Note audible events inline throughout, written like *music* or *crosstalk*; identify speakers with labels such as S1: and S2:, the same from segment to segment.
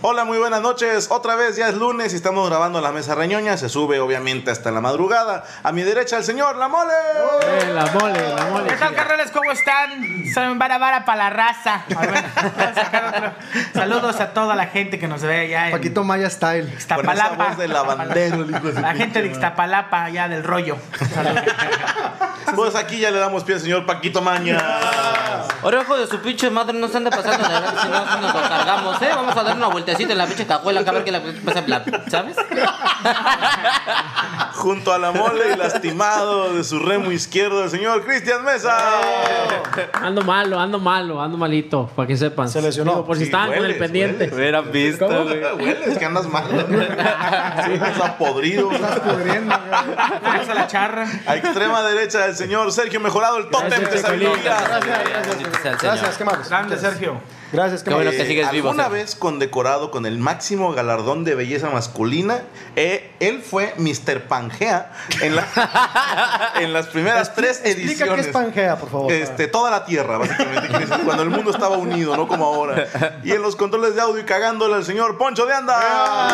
S1: Hola, muy buenas noches. Otra vez ya es lunes y estamos grabando la mesa reñoña. Se sube obviamente hasta la madrugada. A mi derecha el señor La Mole.
S2: Eh, la mole, la mole.
S3: ¿Qué tal, carnales? ¿Cómo están? Soy vara vara para la raza. A ver, voy a sacar otro. Saludos a toda la gente que nos ve allá en
S2: Paquito Maya Style.
S1: Con esa
S3: Ixtapalapa.
S1: voz de lavandero, el hijo de su
S3: La gente de
S1: madre.
S3: Ixtapalapa, allá del rollo. Saludos.
S1: Pues aquí ya le damos pie al señor Paquito Maña.
S4: Orejo de su pinche madre, no se ande pasando de ver si no si nos lo cargamos, ¿eh? Vamos a dar una vueltecita en la pinche cajuela, a ver que la pasa bla, ¿sabes?
S1: Junto a la mole y lastimado de su remo izquierdo, el señor Cristian Mesa.
S5: Ando malo, ando malo, ando malito, para que sepan.
S2: Se lesionó.
S5: Digo, por si
S1: Sí,
S5: estaban con el
S1: hueles,
S5: pendiente.
S1: hueles.
S4: Hubieran visto,
S1: Hueles que andas mal. Andas podrido.
S3: Vamos a la charra.
S1: A extrema derecha el señor Sergio Mejorado, el tótem
S5: Gracias,
S1: de
S5: Checolito.
S1: sabiduría.
S2: Gracias, ¿qué más?
S3: Grande, Sergio.
S2: Gracias, ¿qué
S4: Qué bueno que sigues vivo,
S1: alguna
S4: Sergio.
S1: vez condecorado con el máximo galardón de belleza masculina, eh, él fue Mr. Pangea en, la- *laughs* en las primeras tres ediciones.
S2: Explica qué es Pangea, por favor.
S1: Este, toda la tierra, básicamente, cuando el mundo estaba unido, no como ahora. Y en los controles de audio y cagándole al señor Poncho de Anda.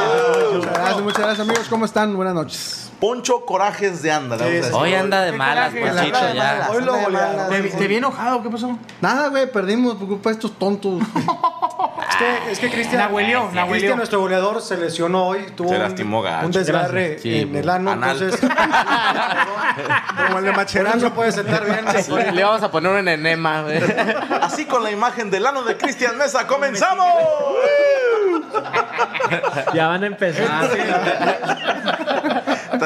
S2: Muchas gracias, muchas gracias, amigos. ¿Cómo están? Buenas noches.
S1: Poncho Corajes de Anda.
S4: Hoy anda de malas. Ponchito, ya.
S2: malas. Hoy lo golearon.
S3: ¿Te, te vi enojado? ¿Qué pasó?
S2: Nada, güey, perdimos por culpa de estos tontos. es que, es que Cristian.
S3: Nahuelió, Nahuelió.
S2: Cristian, nuestro goleador, se lesionó hoy. Tuvo
S1: Se
S2: un-
S1: lastimó gacho.
S2: Un desgarre.
S4: Sí,
S2: en el ano.
S1: anal.
S2: Entonces. *laughs* Como el de Macherán no puede sentar bien.
S4: Le vamos a poner un enema, güey.
S1: Así con la imagen del ano de Cristian Mesa, ¡comenzamos! *laughs*
S5: Ya van a empezar.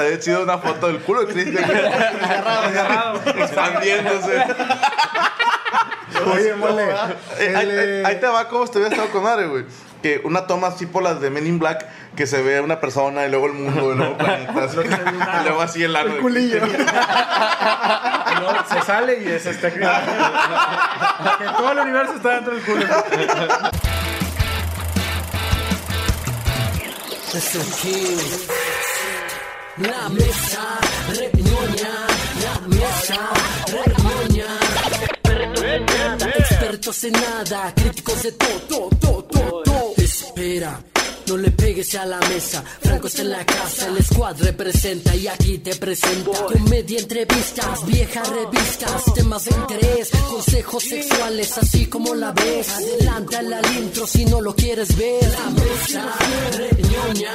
S1: Te había chido una foto del culo de Cristian. *laughs*
S3: Desgarrado.
S1: Expandiéndose.
S2: Oye, *laughs* mole.
S1: Eh, ahí, ahí- ahí te va como te había estado con madre, güey. Que una toma así por las de Men in Black, que se ve una persona y luego el mundo, y luego planetas, *laughs* y luego así el ano.
S2: el culillo.
S3: Se sale y es este. Que todo el universo está dentro del culo.
S6: La mesa reñoña, la mesa reñoña. Expertos en nada, críticos de todo, todo, todo, todo. Espera. No le pegues a la mesa, Franco está en la casa, el squad representa y aquí te presenta. Comedia, entrevistas, viejas revistas, temas de interés, consejos sexuales, así como la ves. Adelántala al intro si no lo quieres ver. La mesa reñoña,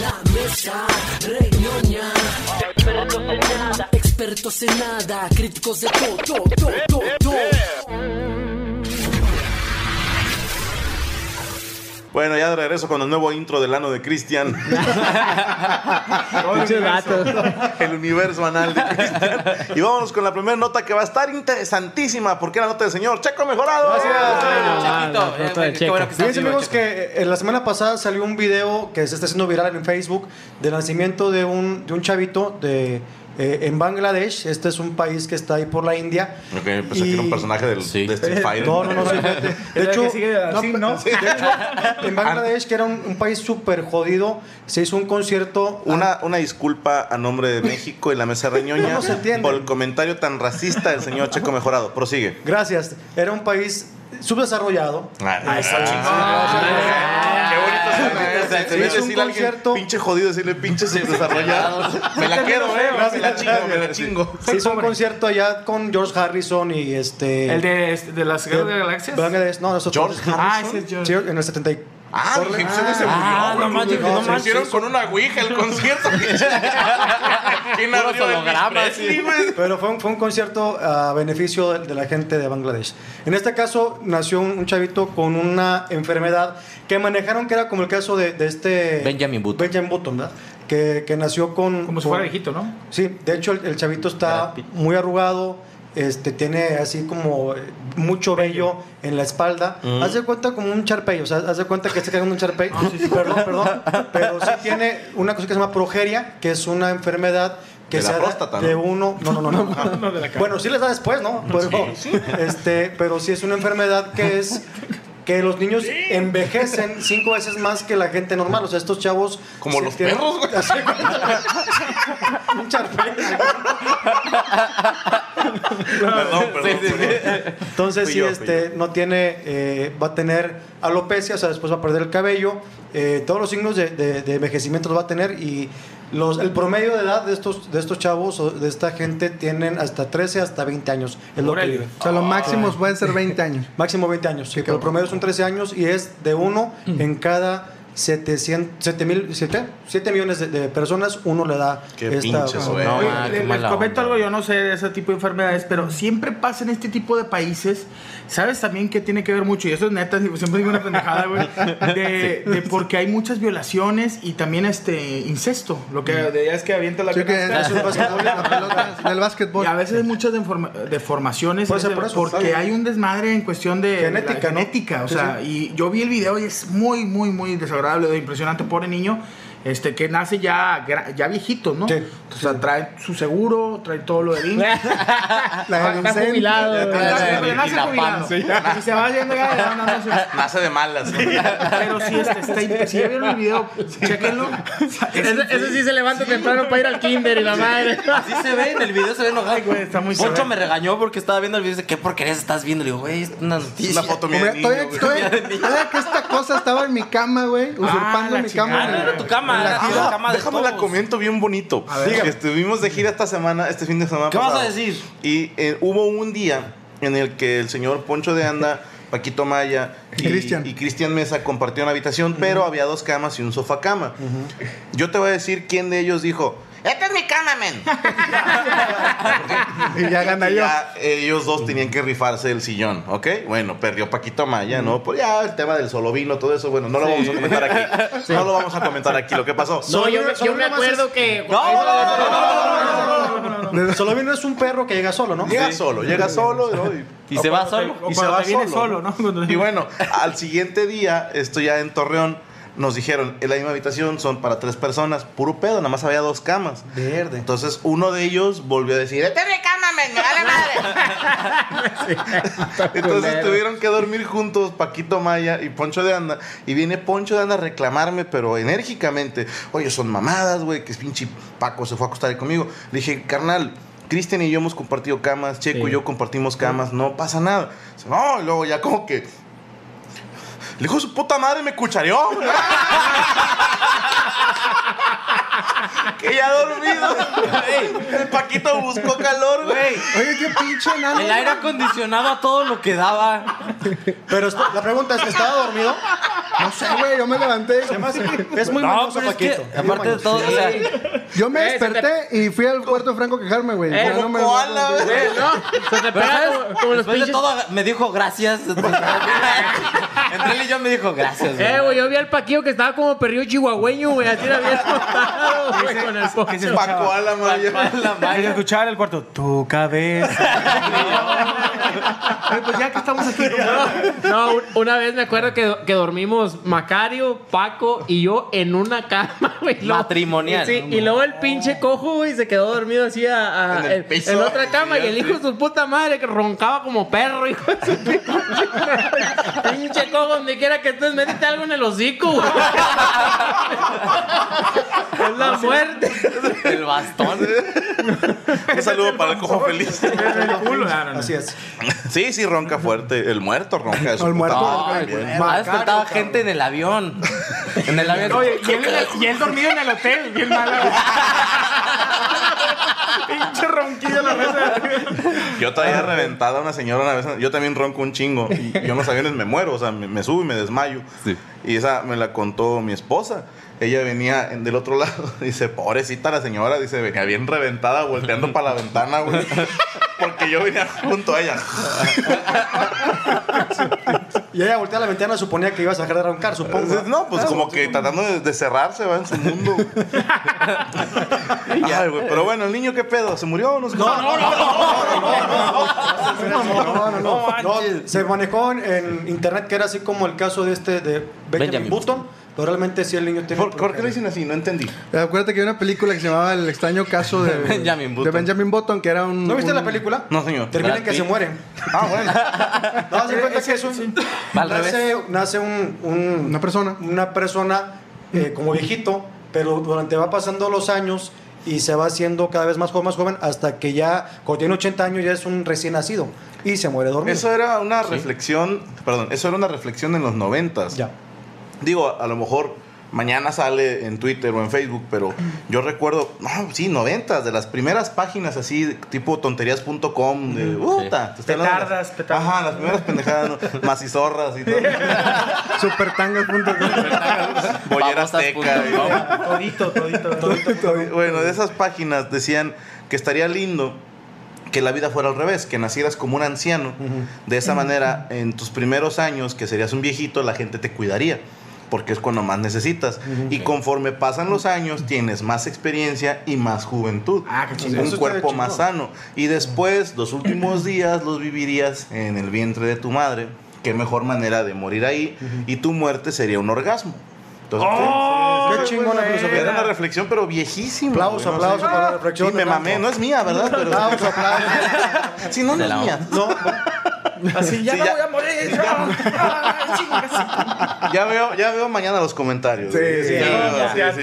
S6: la mesa reñoña. Expertos en nada, expertos en nada, críticos de todo, todo, todo, todo,
S1: Bueno, ya de regreso con el nuevo intro del ano de Cristian. *laughs* El universo anal de Cristian. Y vámonos con la primera nota que va a estar interesantísima, porque es la nota del señor Checo Mejorado.
S5: Ah,
S4: eh,
S2: Fíjense
S4: vivo,
S2: amigos que eh, la semana pasada salió un video que se está haciendo viral en Facebook del nacimiento de un, de un chavito de, eh, en Bangladesh. Este es un país que está ahí por la India.
S1: Ok, pensé que era un
S2: Y-
S1: personaje del,
S4: Sí.
S1: de Street Fighter.
S2: No, no, no. sí, *laughs* de, de hecho,
S3: que sigue así, ¿no?
S2: de hecho, en Bangladesh, que era un, un país súper jodido, se hizo un concierto.
S1: Una, una disculpa a nombre de México y la mesa reñoña *laughs*
S2: No
S1: por el comentario tan racista del señor Checo Mejorado. Prosigue.
S2: Gracias. Era un país subdesarrollado.
S1: Ah,
S4: Qué bonito
S1: Se
S2: Se
S1: ve
S2: hizo un
S1: decirle a alguien
S2: concierto.
S1: pinche jodido, decirle pinche subdesarrollado. me la quedo, eh. Me la chingo, me la chingo.
S2: Se hizo un concierto allá con George Harrison y este.
S3: El de, este, de las guerras de galaxias.
S2: No, nosotros.
S1: George
S3: Ah, ese es George.
S2: En el 70 y-
S1: Ah,
S2: Por-
S1: dije, pues, se murió.
S4: Ah, no manches,
S1: No,
S4: manches.
S1: hicieron con una ouija el concierto. *laughs* ¿Quién
S4: Puros
S1: abrió Elvis
S4: hologramas, sí.
S2: Pero fue un, fue un concierto a beneficio de, de la gente de Bangladesh. En este caso, nació un, un chavito con una enfermedad que manejaron que era como el caso de, de este...
S4: Benjamin Button.
S2: Benjamin Button, ¿verdad? Que, que nació con...
S3: Como si fuera viejito, ¿no?
S2: Sí, de hecho el, el chavito está muy arrugado, este, tiene así como mucho vello en la espalda. Haz de cuenta como un charpey, o sea, haz de cuenta que está cagando un charpey. *laughs* Perdón, perdón. Pero sí tiene una cosa que se llama progeria, que es una enfermedad que
S1: De la
S2: se da
S1: próstata, ¿no?
S2: de uno. No, no, no. no. *laughs* bueno, sí les da después, ¿no? Pero, este, pero sí es una enfermedad que es *laughs* que los niños envejecen cinco veces más que la gente normal. O sea, estos chavos.
S1: Como los
S2: tienen-
S1: perros, güey. *laughs*
S2: Un charpey.
S1: Perdón, perdón. perdón.
S2: Entonces, sí,
S1: yo,
S2: este, no tiene, eh, va a tener alopecia, o sea, después va a perder el cabello, eh, todos los signos de, de- de envejecimiento los va a tener y los, el promedio de edad de estos, de estos chavos o de esta gente tienen hasta 13 hasta 20 años, es lo que viven.
S7: O sea, los máximos pueden ser 20 años.
S2: Máximo 20 años, sí, pero el promedio son 13 años y es de uno en cada 700, 7, mil, 7, 7 millones de, de personas, uno le da
S1: Qué
S2: esta...
S1: pinches.
S4: No,
S3: Oye,
S4: ah, qué
S3: les, comento
S4: onda.
S3: algo, yo no sé de ese tipo de enfermedades, pero siempre pasa en este tipo de países. ¿Sabes también que tiene que ver mucho? Y eso es neta, siempre digo una pendejada, güey. De, *laughs* de porque hay muchas violaciones y también este incesto. Lo que de ya es que avienta la
S7: Sí, que es *laughs* el básquetbol, la pelota, del básquetbol.
S3: Y a veces hay muchas deforma- deformaciones
S2: por eso,
S3: porque
S2: bien.
S3: hay un desmadre en cuestión de
S2: Genética,
S3: la
S2: ¿no?
S3: genética, o
S2: Sí,
S3: sea, y yo vi el video y es muy muy muy desagradable, impresionante pobre niño. Este que nace ya ya viejito, ¿no?
S2: Sí.
S3: O sea, trae su seguro, trae todo lo de *laughs*
S7: La
S5: Está jubilado.
S3: Nace-
S4: Y
S3: nace
S4: la
S3: jubilado. Y se va haciendo ya, ya, no, no, *laughs* no,
S1: Nace de malas.
S3: Pero sí, este, está, si ya vieron el video, chequenlo.
S5: Ese, sí se levanta temprano para ir al kinder y la madre.
S4: Así se ve, en el video se ve enojado.
S3: güey, está muy
S4: Poncho me regañó porque estaba viendo el video y dice, ¿qué porquerías estás viendo? Le digo, güey, es una noticia.
S1: Una foto mía
S7: todavía, que esta cosa estaba en mi cama, güey, usurpando
S3: la
S7: mi cama.
S4: Ah, era tu cama,
S7: en la
S4: era
S7: gira.
S4: la cama de
S1: Déjame la comento bien bonito.
S3: ver.
S1: Estuvimos de gira esta semana, este fin de semana.
S4: ¿Qué vas a decir?
S1: Y eh, hubo un día en el que el señor Poncho de Anda, *laughs* Paquito Maya y
S7: Cristian.
S1: y Cristian Mesa compartieron habitación, pero había dos camas y un sofá cama. Yo te voy a decir quién de ellos dijo. Esta es mi cama, men.
S7: Y ya gana
S1: Y
S7: yo.
S1: ya ellos dos tenían que rifarse el sillón, ¿ok? Bueno, perdió Paquito Maya, ¿no? Pues ya el tema del solo vino, todo eso, bueno, no lo vamos a comentar aquí. No lo vamos a comentar aquí, lo que pasó.
S5: No, yo, me-
S2: Solo
S5: yo me
S2: nomás
S5: acuerdo
S2: es-
S5: que.
S2: Solo vino es un perro que llega solo, ¿no?
S1: Llega solo, llega solo, ¿no? Y-
S4: Y se va solo.
S1: Y se va solo,
S3: ¿no?
S1: Y bueno, al siguiente día, esto ya en Torreón, nos dijeron, en la misma habitación son para tres personas, puro pedo, nada más había dos camas.
S2: Verde.
S1: Entonces uno de ellos volvió a decir, ¡Esta es mi cama, men! ¡Me vale madre! *laughs* Entonces tuvieron que dormir juntos Paquito Maya y Poncho de Anda. Y viene Poncho de Anda a reclamarme, pero enérgicamente. Oye, son mamadas, güey, que es pinche Paco se fue a acostar ahí conmigo. Le dije, carnal, Cristian y yo hemos compartido camas, Checo
S5: Sí.
S1: y yo compartimos camas, no pasa nada. Dice, No, y luego ya como que... Le dijo su puta madre, me cuchareó. *laughs* que ya dormido. El Paquito buscó calor, güey.
S7: Oye, qué pinche enano.
S4: El aire acondicionado a todo lo que daba.
S2: Pero la pregunta es, ¿estaba dormido?
S7: No sé, güey, yo me levanté.
S2: Se me hace- Es muy
S4: No, es que,
S2: Paquito.
S4: Aparte de todo, o sea,
S7: Yo me
S5: Eh,
S7: desperté y fui al cuarto de Franco a quejarme, güey.
S5: Eh,
S7: Ya no me-
S1: koala, güey.
S5: No, se te pega como, como los
S4: después de todo me dijo gracias. *laughs* Entre él y yo me dijo gracias. güey.
S5: Eh, güey, yo vi al Paquillo que estaba como perrillo chihuahueño, güey, así era bien montado, güey, con el
S3: ¿Qué se
S5: poncho.
S1: Paco a la.
S3: Hay que escuchar en el cuarto, tu cabeza. *laughs* Oye, pues ya que estamos aquí,
S5: No, un- una vez me acuerdo que, que dormimos Macario, Paco y yo en una cama, *laughs* güey.
S4: Matrimonial.
S5: Sí, y luego el pinche cojo, güey, se quedó dormido así a- a-
S1: En el
S5: en,
S1: piso.
S5: en otra cama. Y el hijo de su puta madre que roncaba como perro, hijo de su pinche madre. *laughs* Pinche cojo, donde quiera que estés, métete algo en el hocico, güey. Es la muerte.
S4: El bastón.
S1: Un saludo para el cojo feliz. *laughs*
S2: Así es.
S1: Sí, sí, ronca fuerte. El muerto ronca. de su
S7: El muerto ronca.
S4: Ha despertado gente en el avión. En el avión.
S3: Oye, y él, y él dormido en el hotel, bien malo. *laughs* *laughs* Pinche ronquillo la mesa.
S1: Yo traía reventada a una señora una vez. Yo también ronco un chingo. Y yo en los aviones me muero. O sea, me, me subo y me desmayo. Y esa me la contó mi esposa. Ella venía en- del otro lado. *laughs* Dice, pobrecita la señora. Dice, venía bien reventada, volteando para la ventana, güey. *laughs* Porque yo venía junto a ella.
S2: Y ella voltea a la ventana, suponía que ibas a dejar de roncar, supongo.
S1: No, pues como que tratando de, de cerrarse, va en su mundo. Ay, güey. Pero bueno, el niño, ¿qué pedo? ¿Se murió o no se
S2: No, no, no, no, no, no, no. Se manejó en, en internet que era así como el caso de este de Benjamin,
S4: Benjamin.
S2: Button, pero realmente sí el niño tiene.
S1: ¿Por, por qué le dicen así? No entendí.
S7: Eh, Acuérdate que hay una película que se llamaba El extraño caso de *laughs*
S4: Benjamin
S7: de
S4: Button.
S7: Benjamin Button, que era un.
S2: ¿No viste
S7: un-
S2: la película?
S1: No, señor.
S2: Termina en que se
S4: Pitt.
S2: mueren.
S1: Ah, bueno. *laughs*
S2: No, se cuenta que es un.
S4: Va *laughs* al
S2: nace, nace un, un-
S7: Una persona.
S2: Una persona eh, como viejito, pero durante va pasando los años y se va haciendo cada vez más joven, más joven, hasta que ya, cuando tiene 80 años, ya es un recién nacido y se muere dormido.
S1: Eso era una reflexión, perdón, eso era una reflexión en los noventas.
S2: Ya.
S1: Digo, a, a lo mejor mañana sale en Twitter o en Facebook, pero yo recuerdo, no, sí, noventas, de las primeras páginas así, tipo tonterías.com, de, puta, las-
S3: Petardas, petardas.
S1: Ajá, las primeras pendejadas, ¿no? *laughs* macizorras y todo. *laughs*
S7: Supertangas.com.
S1: Bollera azteca. y-
S3: Todito, todito.
S1: Bueno, de esas páginas decían que estaría lindo que la vida fuera al revés, que nacieras como un anciano. De esa manera, en tus primeros años, que serías un viejito, la gente te cuidaría, porque es cuando más necesitas. Y conforme pasan los años, tienes más experiencia y más juventud.
S3: Ah,
S1: un cuerpo más sano. Y después, los últimos días los vivirías en el vientre de tu madre. Qué mejor manera de morir ahí. Y tu muerte sería un orgasmo. Entonces,
S2: Qué chingona filosofía.
S1: era una reflexión, pero viejísima.
S2: Aplauso,
S1: güey, no
S2: aplauso
S1: sé.
S2: para la reflexión.
S1: Sí, me mamé. No es mía, ¿verdad? Pero...
S2: Aplauso, aplauso. *laughs*
S1: Sí, no, no es
S4: la
S1: mía.
S2: No, *laughs*
S3: Así, ya
S1: ya.
S3: voy a morir. Ah.
S1: Ya veo, ya veo mañana los comentarios.
S7: Sí,
S1: güey.
S7: sí,
S1: Ya
S3: no,
S1: veo,
S3: no
S1: sí.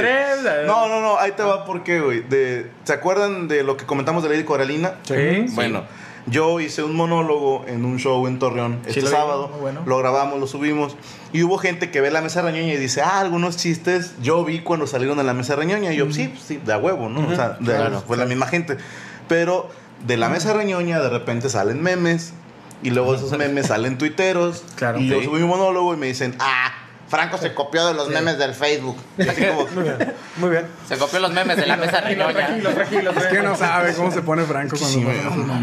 S1: No, no, no, ahí te va por qué, güey. De- ¿Se acuerdan de lo que comentamos de Lady Coralina?
S3: Sí.
S1: Bueno, yo hice un monólogo en un show en Torreón
S3: Sí,
S1: este
S3: lo
S1: sábado.
S3: bueno.
S1: Lo grabamos, lo subimos. Y hubo gente que ve la mesa reñoña y dice, ah, algunos chistes yo vi cuando salieron de la mesa reñoña. Y yo, sí, pues, sí, de a huevo, ¿no? O sea, de-
S4: Claro.
S1: fue la misma gente. Pero de la mesa reñoña de repente salen memes. Y luego esos *laughs* memes salen tuiteros.
S3: Claro.
S1: Y yo
S4: Sí.
S1: subí un monólogo y me dicen, ah, Franco se copió de los memes del Facebook. Así como,
S2: muy bien.
S4: Se copió los memes de la mesa reñoña.
S7: Es que no sabe cómo se pone Franco cuando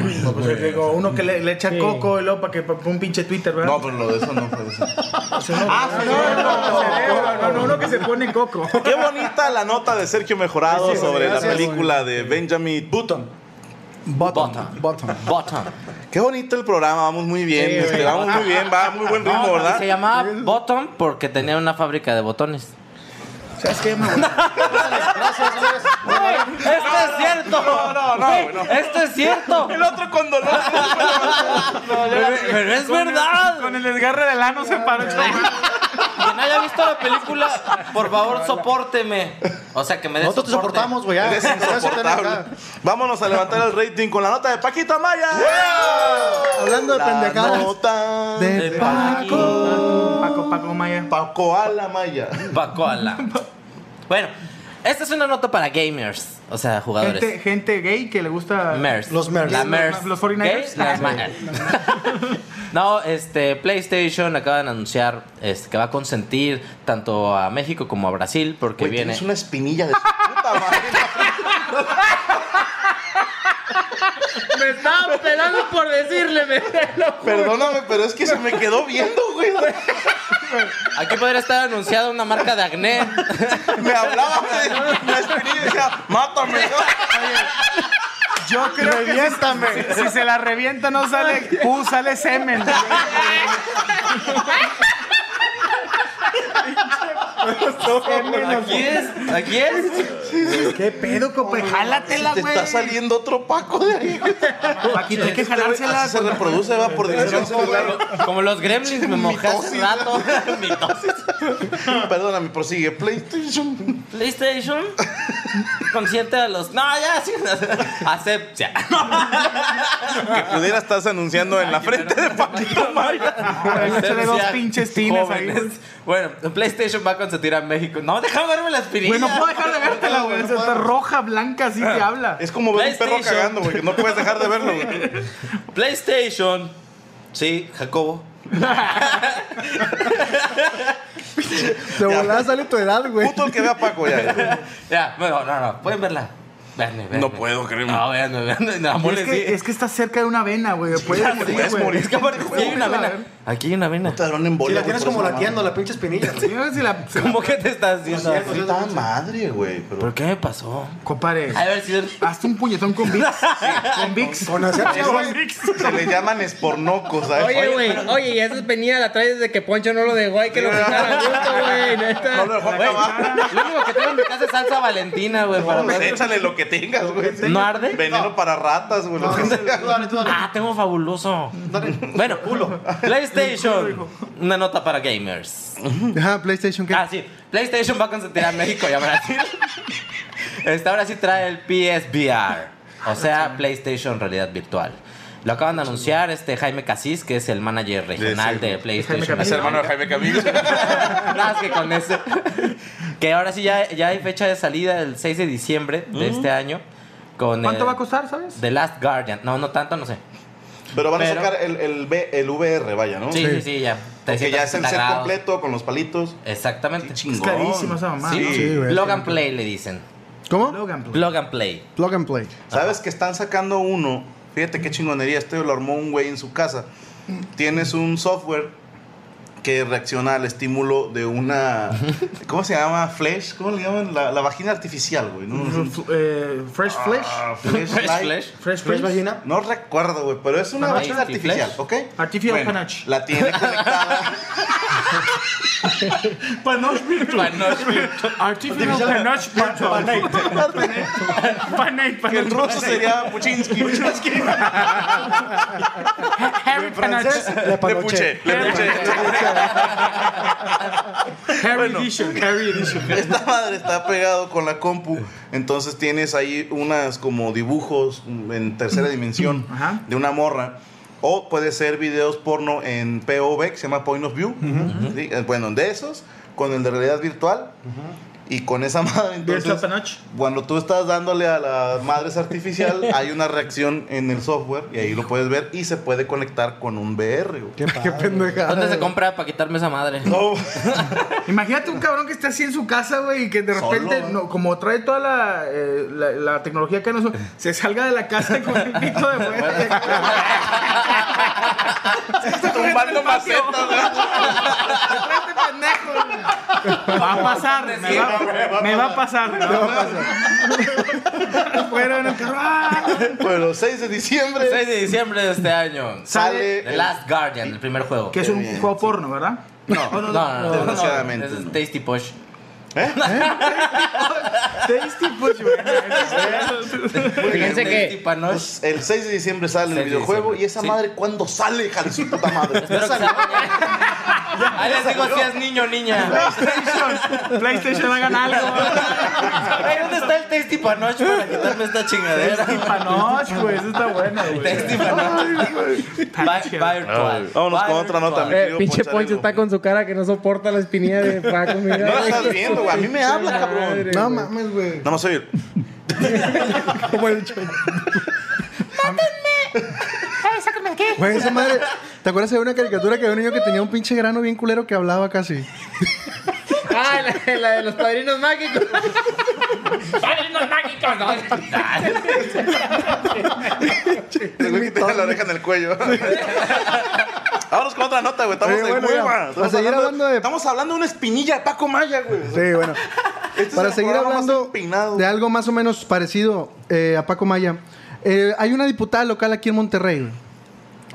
S1: Sí.
S3: Pues, digo, uno que le, le echa coco y luego para que para un pinche Twitter, ¿verdad?
S1: no, pero lo de eso no fue eso.
S3: ah, no, no, no, no, uno que se pone coco.
S1: Qué bonita la nota de Sergio Mejorado
S2: Sí,
S1: sobre
S2: gracias.
S1: la película de Benjamin
S2: Button.
S7: Bottom.
S4: Bottom.
S7: Bottom.
S4: Bottom.
S1: Qué bonito el programa, vamos muy bien, este, vamos muy bien, va muy buen ritmo,
S4: No,
S1: ¿verdad?
S4: se llamaba Bottom porque tenía una fábrica de botones.
S3: ¿Sabes qué? mamá?
S4: ¡Esto es cierto!
S1: No, no, no,
S4: Güey,
S1: no.
S4: ¡Esto es cierto!
S1: El otro con dolor.
S4: Pero, pero es verdad.
S3: Con el desgarre del ano se paró.
S4: Quien haya visto la película, por favor, sopórteme. O sea, que me dé
S2: Nosotros te
S4: soporte.
S2: soportamos, güey. ya.
S1: Eres insoportable. Vámonos a levantar el rating con la nota de Paquito Amaya.
S7: Hablando de
S1: La
S7: pendejadas.
S1: nota
S7: De
S4: De
S7: Paco.
S3: Paco, Paco Maya.
S1: Paco a la Maya.
S4: Bacoala. Bueno, esta es una nota para gamers. O sea, jugadores.
S3: Gente, gente gay que le gusta.
S4: MERS.
S2: Los MERS.
S4: La
S3: Los-
S4: MERS.
S3: los 49ers.
S4: Gay, las ma- *laughs* no, este, PlayStation acaban de anunciar este, que va a consentir tanto a México como a Brasil porque
S1: Güey,
S4: viene...
S1: tienes una espinilla de su puta madre. *laughs*
S5: Me estaba esperando por decirle, me
S1: Perdóname, pero es que se me quedó viendo, güey.
S4: Aquí podría estar anunciada una marca de acné.
S1: Me hablaba de la decía, mátame.
S3: Yo creo que si, si se la revienta no sale Q, sale semen. *laughs*
S4: Aquí es, aquí es.
S3: ¿Qué pedo, cope? Jálatela,
S1: Te
S3: güey.
S1: está saliendo otro Paco de ahí.
S3: Paquito, hay que jalársela.
S1: Así se reproduce, va por división celular.
S4: Como los gremlins, me
S1: Mitosis.
S4: rato. *laughs* Mitosis.
S1: Perdóname, prosigue. PlayStation.
S4: PlayStation consiente a los. No, ya, sí. Acepta.
S1: Que pudiera estarse anunciando en la frente de Paquito Maya.
S3: Échale dos pinches tines ahí.
S4: Bueno, PlayStation va a consentir consentir a México. No, déjame verme la espinilla.
S3: Güey, no puedo dejar de vértela, güey. Está roja, blanca, así te habla.
S1: Es como ver un perro cagando, güey, que no puedes dejar de verlo, güey. *laughs*
S4: PlayStation. Sí, Jacobo. *laughs*
S7: De volada sale tu edad, güey.
S1: Puto el que vea a Paco ya. *laughs*
S4: Ya, bueno, no, no, pueden verla.
S1: No puedo, créeme.
S4: No, veanme, veanme. No, amor,
S3: es, que, es que está cerca de una vena, güey. Puedes morir,
S1: puedes morir.
S4: Es que aparte, aquí hay una vena. Aquí hay una vena.
S2: Si la tienes como
S1: esa
S2: lateando la pinche espinilla.
S3: Sí, güey, si la- *laughs*
S4: ¿Cómo que te estás haciendo así?
S1: Puta madre, güey. Pero...
S4: ¿Por qué me pasó?
S3: Compadre,
S4: A ver si...
S3: hazte un puñetón con Vicks. *laughs* Con Vicks.
S2: Con güey.
S1: se le llaman espornocos, ¿sabes?
S5: Oye, güey, oye, y esa espinilla la traes desde que Poncho no lo dejó. Hay que lo quitar a gusto, güey.
S1: No lo dejó
S4: lo único que tengo en mi casa es salsa valentina, güey.
S1: échale lo que tengas, güey.
S4: ¿No arde?
S1: Veneno para ratas, güey.
S4: Ah, tengo fabuloso. Bueno, PlayStation. Una nota para gamers.
S7: Ajá, PlayStation, ¿qué?
S4: Ah, sí. PlayStation va a consentir a México y a Brasil. Esta ahora sí trae el PSVR. O sea, PlayStation Realidad Virtual. Lo acaban de anunciar este Jaime Casís, que es el manager regional de PlayStation.
S1: Es hermano de Jaime Camilo. *laughs*
S4: Nada más que con ese. *laughs* Que ahora sí ya, ya hay fecha de salida el 6 de diciembre de este año. Con
S3: ¿Cuánto
S4: el-
S3: va a costar, sabes?
S4: The Last Guardian. No, no tanto, no sé.
S1: Pero van a sacar el, el, VR, vaya, ¿no?
S4: Sí, sí, sí, ya.
S1: Que ya es el
S4: 360
S1: set completo con los palitos.
S4: Exactamente.
S3: Es esa mamá.
S4: Sí,
S3: ¿no?
S7: Sí, güey.
S4: Plug and Play le dicen.
S7: ¿Cómo?
S3: Logan.
S4: Plug and Play.
S7: Plug and play.
S1: ¿Sabes que están sacando uno? Fíjate qué chingonería. Este lo armó un güey en su casa. Tienes un software que reacciona al estímulo de una. ¿Cómo se llama? Flesh. ¿Cómo le llaman? La, la vagina artificial, güey. ¿no?
S3: Eh, fresh Flesh.
S1: Ah, Flesh
S4: Fresh. Flesh.
S3: Fresh
S2: ¿Fresh vagina?
S1: No recuerdo, güey, pero es una
S4: Panache.
S1: vagina artificial,
S4: Flesh.
S1: ¿ok?
S3: Artificial panache.
S1: La tiene conectada. *laughs*
S3: Panoche virtual.
S4: Panoche
S3: Artificial panoche virtual. Panay,
S1: que el ruso sería Puchinsky. *laughs*
S3: Harry
S2: Francés,
S3: Panache.
S2: le
S1: puché, le puché.
S3: Harry Edition. Harry Edition.
S1: Esta madre está pegado con la compu, entonces tienes ahí unas como dibujos en tercera dimensión *clears throat*
S3: Ajá.
S1: de una morra. O puede ser videos porno en POV, que se llama Point of View. ¿sí? Eh, Bueno, de esos, con el de realidad virtual. Y con esa *laughs* madre, entonces, cuando tú estás dándole a las madres artificial, *laughs* hay una reacción en el software y ahí lo puedes ver y se puede conectar con un VR. güey.
S7: Qué, qué pendejada.
S4: ¿Dónde se compra para quitarme esa madre?
S1: No, *laughs*
S3: Imagínate un cabrón que esté así en su casa, güey, y que de repente,
S1: ¿no?
S3: no, como trae toda la, eh, la, la tecnología que nosotros, se salga de la casa con el pito de fuera.
S1: Tumbando macetas.
S3: Este pendejo, güey. Va a pasar, me va, me va a pasar. Me va a pasar. Fuera en el carro. ¡ah!
S1: Bueno, 6 de diciembre
S4: 6 de diciembre de este año.
S1: sale
S4: The Last Guardian, el primer juego.
S3: Que es un juego porno, ¿verdad?
S1: No,
S4: No, no, no. no,
S1: Desgraciadamente.
S4: Es Tasty
S3: Tasty Push, güey.
S5: Fíjense que.
S1: Pues, el 6 de diciembre sale
S4: 6
S1: el
S4: de
S1: videojuego y esa madre cuándo sale, hija de su puta madre.
S4: Ahí les digo si es niño o niña.
S3: PlayStation, PlayStation hagan algo.
S4: Ay, ¿Dónde está el Tasty Panoche para quitarme esta chingadera?
S3: Tasty Panoche, güey, eso está bueno, güey.
S4: Tasty Panoche.
S1: Vámonos con otra nota, mi
S5: eh,
S1: querido
S5: pinche
S1: Poncho
S5: está con su cara que no soporta la espinilla de Paco.
S1: No la estás viendo, güey. A mí me habla, cabrón.
S5: Madre,
S7: No
S5: güey.
S7: mames, güey.
S1: Nada más oír. *laughs*
S7: Como el Güey, esa madre. ¿Te acuerdas de una caricatura que había un niño que tenía un pinche grano bien culero que hablaba casi?
S5: Ah, *laughs* la, la de los padrinos mágicos. padrinos mágicos, no. *laughs*
S1: El güey que la oreja en el cuello. *laughs* Vámonos con otra nota, güey. Estamos
S7: Sí,
S1: de
S7: bueno, ya. Para
S1: Estamos
S7: seguir hablando de-
S1: Estamos hablando de una espinilla de Paco Maya, güey.
S7: Sí, bueno.
S1: Este es
S7: Para
S1: el
S7: seguir
S1: programa más
S7: hablando
S1: empinado.
S7: de algo más o menos parecido eh, a Paco Maya, eh, hay una diputada local aquí en Monterrey, güey,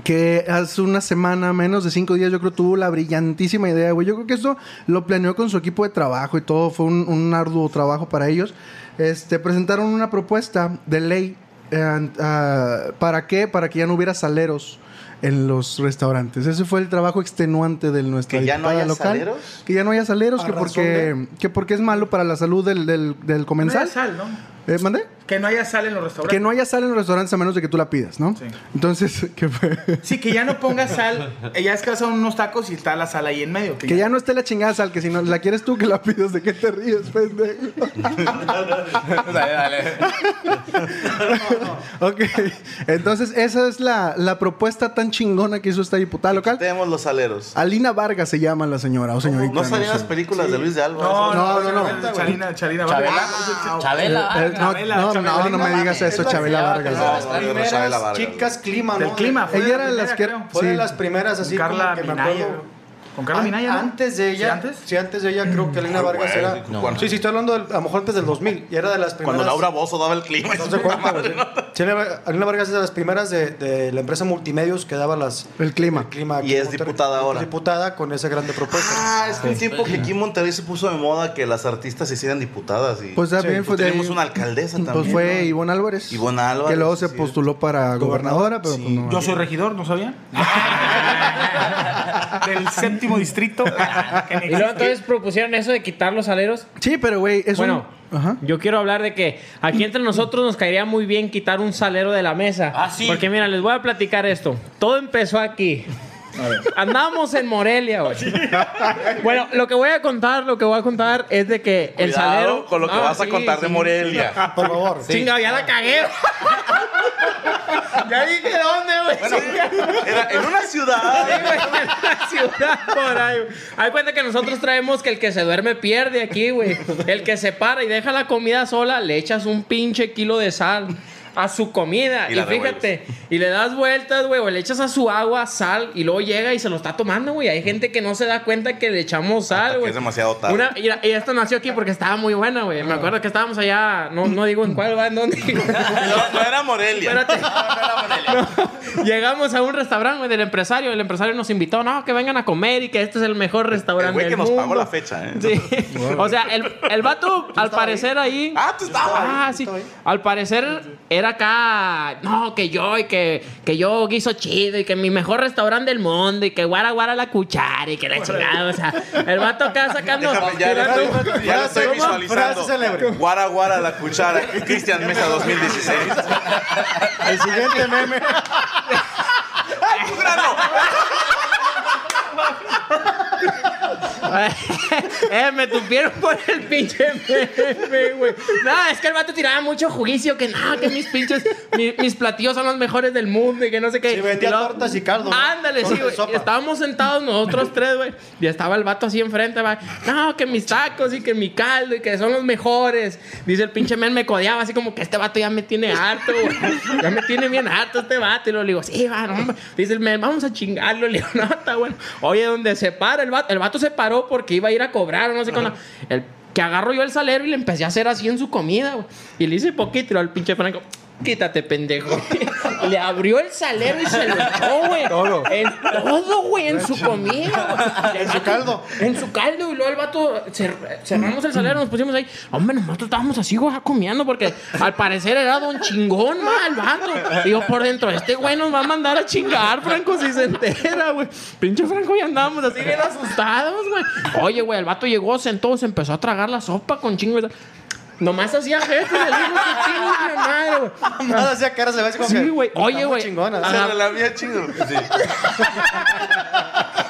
S7: que hace una semana, menos de cinco días, yo creo tuvo la brillantísima idea, güey. Yo creo que esto lo planeó con su equipo de trabajo y todo, fue un, un arduo trabajo para ellos. Este, presentaron una propuesta de ley. eh, ah, ¿Para qué? Para que ya no hubiera saleros en los restaurantes. Ese fue el trabajo extenuante de nuestra
S1: ¿Que ya no haya
S7: local.
S1: saleros?
S7: Que ya no haya saleros,
S2: ¿A
S7: que porque, que porque es malo para la salud del, del, del
S3: No
S7: comensal.
S3: sal, ¿no?
S7: Eh, ¿Mandé?
S3: Que no haya sal en los restaurantes.
S7: Que no haya sal en los restaurantes a menos de que tú la pidas, ¿no?
S3: Sí.
S7: Entonces, *laughs* que, fue-
S3: Sí, que ya no pongas sal. Eh, Ya es que vas a unos tacos y está la sal ahí en medio.
S7: que ya no esté la chingada sal, que si no la quieres tú, que la pidas. ¿De qué te ríes, pendejo? *laughs*
S4: dale, dale. *laughs*
S7: ok, entonces esa es la, la propuesta tan chingona que hizo esta diputada local.
S1: Tenemos los saleros.
S7: Alina Vargas se llama la señora o señorita.
S1: ¿No salían
S7: sé.
S1: las películas de Luis de Alba?
S3: No,
S7: No,
S3: no,
S7: no,
S3: no.
S7: no.
S3: Chalina, Chalina.
S4: Chabela.
S3: Vargas.
S4: Chabela.
S7: Eh,
S3: Chabela,
S7: no,
S3: Chabela,
S7: no, no me digas eso,
S2: Es la
S7: Chabela Vargas.
S2: las primeras chicas clima, ¿no?
S3: Del clima. fue
S7: Ella
S3: la
S7: era de
S3: primera,
S7: las que-
S3: creo.
S2: Fue de las primeras así
S3: Carla
S2: como que me acuerdo.
S3: Con Carla Minaya, ¿no?
S2: Antes de ella.
S3: ¿Sí, antes?
S2: Sí, antes de ella creo que Elena
S1: Ay,
S2: Vargas
S1: güey,
S2: era. Sí, sí, estoy hablando del- a lo mejor antes del 2000. Y era de las primeras.
S1: Cuando Laura Bozo daba el clima.
S2: No se cuenta, güey. Sí, Elena Elena Vargas es de las primeras de, de la empresa Multimedios que daba las,
S7: El clima.
S2: el clima
S1: Y es
S2: Monterrey.
S1: diputada ahora.
S2: Diputada con esa grande propuesta.
S1: Ah, es que un tiempo que aquí en Monterrey se puso de moda que las artistas se hicieran diputadas. Y
S7: Pues también
S2: Sí,
S7: fue
S1: tenemos una alcaldesa también.
S7: Pues fue
S1: ¿no?
S7: Ivonne Álvarez.
S1: Ivonne Álvarez,
S7: Que luego se
S1: sí.
S7: postuló para gobernadora, pero pues.
S3: Yo soy regidor, ¿no sabía? *laughs* Del séptimo distrito. *laughs*
S5: Y luego entonces propusieron eso de quitar los aleros.
S7: Sí, pero güey, es
S5: Bueno,
S7: un... Ajá.
S5: yo quiero hablar de que aquí entre nosotros nos caería muy bien quitar un salero de la mesa.
S4: Ah, sí.
S5: Porque mira, les voy a platicar esto. Todo empezó aquí. Andamos en Morelia, güey. Bueno, lo que voy a contar, lo que voy a contar es de que el
S1: Cuidado
S5: salero.
S1: con lo que
S5: Ah,
S1: vas a
S5: sí,
S1: contar de
S5: sí,
S1: Morelia.
S2: Por favor.
S5: Chinga, ya la cagué. ya dije dónde, güey.
S1: Bueno, era en una ciudad.
S5: Güey, en la ciudad por ahí. güey. Hay cuenta que nosotros traemos que el que se duerme pierde aquí, güey. El que se para y deja la comida sola, le echas un pinche kilo de sal a su comida.
S1: Y
S5: fíjate, y le das vueltas, güey, o le echas a su agua sal y luego llega y se lo está tomando, güey. Hay gente que no se da cuenta que le echamos sal, güey.
S1: es demasiado tarde.
S5: Una, y, y esto nació aquí porque estaba muy buena, güey. Me acuerdo que estábamos allá, no, no digo en cuál va, en dónde. *laughs*
S1: No, no era Morelia.
S5: Espérate. No, Llegamos a un restaurante güey, del empresario. El empresario nos invitó, no, que vengan a comer y que este es el mejor restaurante.
S1: El güey que
S5: del
S1: nos pagó
S5: mundo".
S1: la fecha, ¿eh?
S5: Sí. O sea, el, el vato, al parecer ahí.
S1: Ah, tú estabas.
S5: Ah, sí. Al parecer era acá, no, que yo y que, que yo guiso chido y que mi mejor restaurante del mundo y que guara guara la cuchara y que la chingada. O sea, el vato acá sacando.
S1: Déjame, ya, lo
S5: tirando-
S1: estoy- ya lo estoy visualizando. Guara, guara, la cuchara. Cristian Mesa 2016.
S2: El siguiente meme. *laughs*
S1: ¡Ay, tu grano! *laughs*
S5: eh, me tupieron por el pinche meme, güey. No, es que el vato tiraba mucho juicio, que no, que mis pinches, mi- mis platillos son los mejores del mundo y que no sé qué.
S2: Sí, vendía tortas y caldo, ¿no?
S5: Ándale, sí, güey. estábamos sentados nosotros tres, güey. Y estaba el vato así enfrente, va. No, que mis tacos y que mi caldo y que son los mejores. Dice el pinche men, me codeaba así como que este vato ya me tiene harto, güey. Ya me tiene bien harto este vato. Y le digo, sí, va, no. Dice el men, vamos a chingarlo. Le digo, no, está bueno. Oye, donde se para el vato, el vato se paró porque iba a ir a cobrar o no sé cuándo. El que agarro yo el salero y le empecé a hacer así en su comida, güey. Y le hice poquito y al pinche Franco. Quítate, pendejo. *laughs* Le abrió el salero y se lo echó, güey.
S7: Todo.
S5: En todo, güey, en su comida, güey. *laughs*
S2: En su caldo.
S5: En su caldo. Y luego el vato, cer- cerramos el salero, nos pusimos ahí. Hombre, nosotros estábamos así, güey, comiendo porque al parecer era don chingón, ma, el vato. Digo, por dentro, este güey nos va a mandar a chingar, Franco, si se entera, güey. Pinche Franco, ya andábamos así bien asustados, güey. Oye, güey, el vato llegó, sentó, se empezó a tragar la sopa con chingo. Nomás hacía gestos, le digo, que chingue madre, güey. *laughs*
S2: Nada hacía cara, se ve así como
S5: Sí,
S2: que,
S5: güey. Oye, güey.
S2: chingona.
S5: Ajá.
S1: Se la había chido. *laughs*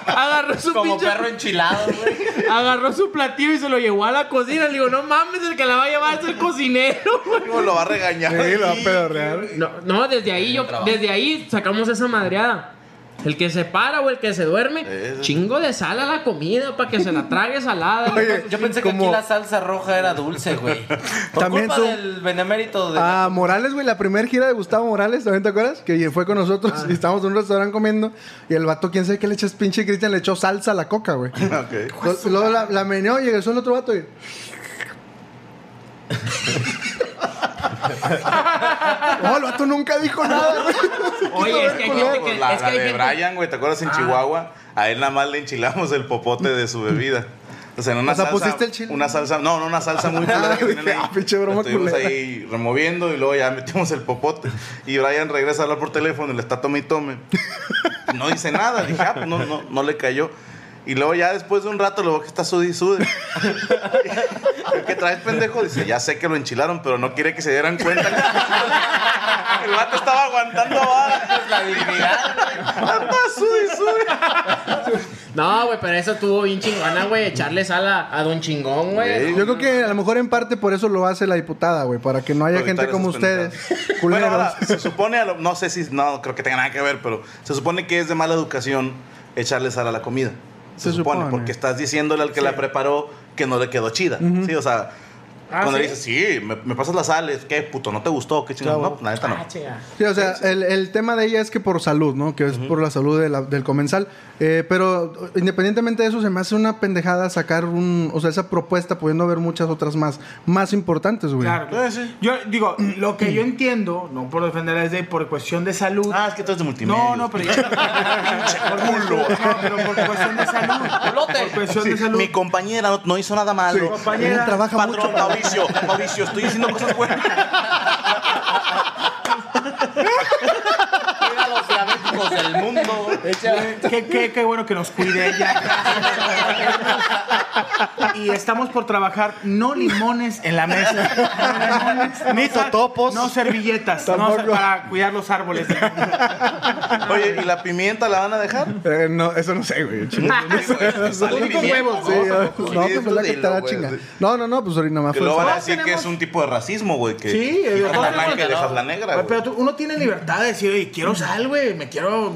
S5: Agarró su
S4: Como
S5: pinche
S4: perro enchilado, güey.
S5: Agarró su platillo y se lo llevó a la cocina. Le digo, no mames, el que la va a llevar es el cocinero, *laughs* güey.
S1: ¿Cómo lo va a regañar?
S7: Sí, lo va a pedorrear.
S5: No, no, desde ahí yo, desde ahí sacamos esa madreada. El que se para o el que se duerme,
S1: Eso.
S5: chingo de sal a la comida para que se la trague salada.
S7: Oye,
S4: Yo pensé que aquí la salsa roja era dulce, güey. Por
S7: También
S4: culpa
S7: tú-
S4: del benemérito de...
S7: A Morales, güey, la primera gira de Gustavo Morales, ¿también te acuerdas? Que fue con nosotros
S1: Ah.
S7: y estábamos en un restaurante comiendo y el vato, quién sabe qué le echas, pinche Cristian, le echó salsa a la coca, güey. *laughs* Luego la, la meneó y regresó el otro vato y... *laughs* No, *laughs* el vato nunca dijo nada, güey.
S5: Oye, es que hay gente que.
S1: La,
S5: es que
S1: la
S5: hay
S1: de
S5: gente-
S1: Brian, güey, ¿te acuerdas en Chihuahua? A él nada más le enchilamos el popote de su bebida. O sea, en una
S7: O sea,
S1: salsa.
S7: pusiste el chile.
S1: Una salsa, no, no, una salsa muy culera que tienen ahí.
S7: Ah, pinche broma
S1: Estuvimos
S7: culera.
S1: ahí removiendo y luego ya metimos el popote. Y Brian regresa a hablar por teléfono y le está tome y tome. No dice nada. Dije, ah, pues no, no, no le cayó. Y luego ya después de un rato lo veo que está sudi y sude. *laughs* ¿Qué traes, pendejo? Dice, ya sé que lo enchilaron, pero no quiere que se dieran cuenta. El vato estaba aguantando vara.
S4: La dignidad.
S1: Anda, sudi sude.
S5: No, güey, pero eso estuvo bien chingona, güey. Echarle sal a, a Don Chingón, güey.
S7: Yo creo que a lo mejor en parte por eso lo hace la diputada, güey, para que no haya gente como ustedes.
S1: Bueno, ahora, se supone, a lo- no sé si, no creo que tenga nada que ver, pero se supone que es de mala educación echarle sal a la comida. Se,
S7: Se
S1: supone,
S7: supone.
S1: porque estás diciéndole al que la preparó que no le quedó chida. Sí, o sea, cuando le dices, sí, me, me pasas las sales, ¿qué puto? ¿No te gustó? ¿Qué chingada? No, la neta no.
S5: Ah.
S7: Sí, o sea, el, el tema de ella es que por salud, ¿no? Que es por la salud de la- del comensal. Eh, pero independientemente de eso, se me hace una pendejada sacar un... O sea, esa propuesta pudiendo haber muchas otras más, más importantes, güey.
S3: Claro.
S1: Eh, sí.
S3: Yo digo, lo que yo entiendo, no por defender es de por cuestión de salud.
S1: Ah, es que tú eres de multimedia.
S3: no, no, pero ya. *laughs* por, no, pero por cuestión de salud. Por cuestión de salud.
S1: Mi compañera no, no hizo nada malo.
S7: Ella
S3: compañera,
S7: trabaja
S1: Patrón
S7: mucho.
S1: Mauricio, Mauricio, estoy haciendo cosas buenas.
S4: Mira los diabéticos del mundo.
S3: Qué, qué, qué bueno que nos cuide ella. Y estamos por trabajar no limones en la mesa. No limones,
S2: Ni
S3: no
S2: totopos.
S3: No servilletas. No, para cuidar los árboles.
S1: Oye, ¿y la pimienta la van a dejar?
S7: Eh, no, eso no sé, güey.
S1: ¿no?
S7: no, pues. No, no, no, pues ahorita más
S1: Que
S7: fue
S1: luego van a decir que es un tipo de racismo, güey. Que
S3: Sí,
S1: la blanca y dejas
S4: no.
S1: la negra,
S3: Pero
S1: güey.
S3: tú- uno tiene libertad de decir, oye, quiero sal, güey, me quiero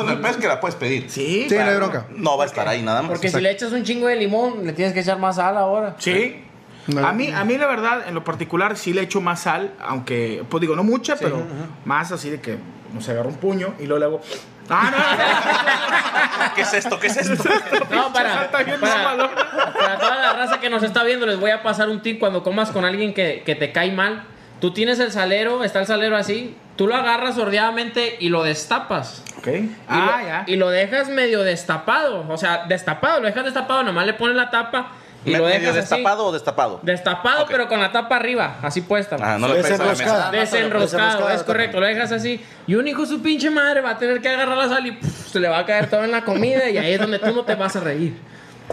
S3: a la verga".
S1: Ah, bueno, el pez que la puedes pedir.
S3: Sí,
S7: Sí, no hay bronca.
S1: No va a estar ahí nada más.
S5: Porque si le echas un chingo de limón, le tienes que echar más sal ahora.
S3: Sí.
S7: No.
S3: A mí, a mí la verdad, en lo particular, sí le echo más sal, aunque, pues digo, no mucha, pero más así de que, no sé, agarro un puño y luego le hago... ¡Ah, *laughs*
S1: ¿Qué es esto? ¿Qué es esto? *laughs*
S5: No, para, para toda la raza que nos está viendo, les voy a pasar un tip cuando comas con alguien que, que te cae mal. Tú tienes el salero, está el salero así, tú lo agarras sordeadamente y lo destapas.
S3: Ok.
S5: Y,
S3: Ah,
S5: lo,
S3: ya.
S5: y lo dejas medio destapado. O sea, destapado, lo dejas destapado, nomás le pones la tapa y
S1: ¿Me-
S5: lo
S1: ¿Medio
S5: dejas así.
S1: destapado o destapado?
S5: Destapado, pero con la tapa arriba, así puesta.
S1: Ah, no le mesa.
S2: Desenroscada.
S5: Desenroscado,
S2: Desenroscada,
S5: es correcto, lo dejas así. Y un hijo su pinche madre va a tener que agarrar la sal y se le va a caer todo en la comida y ahí es donde tú no te vas a reír.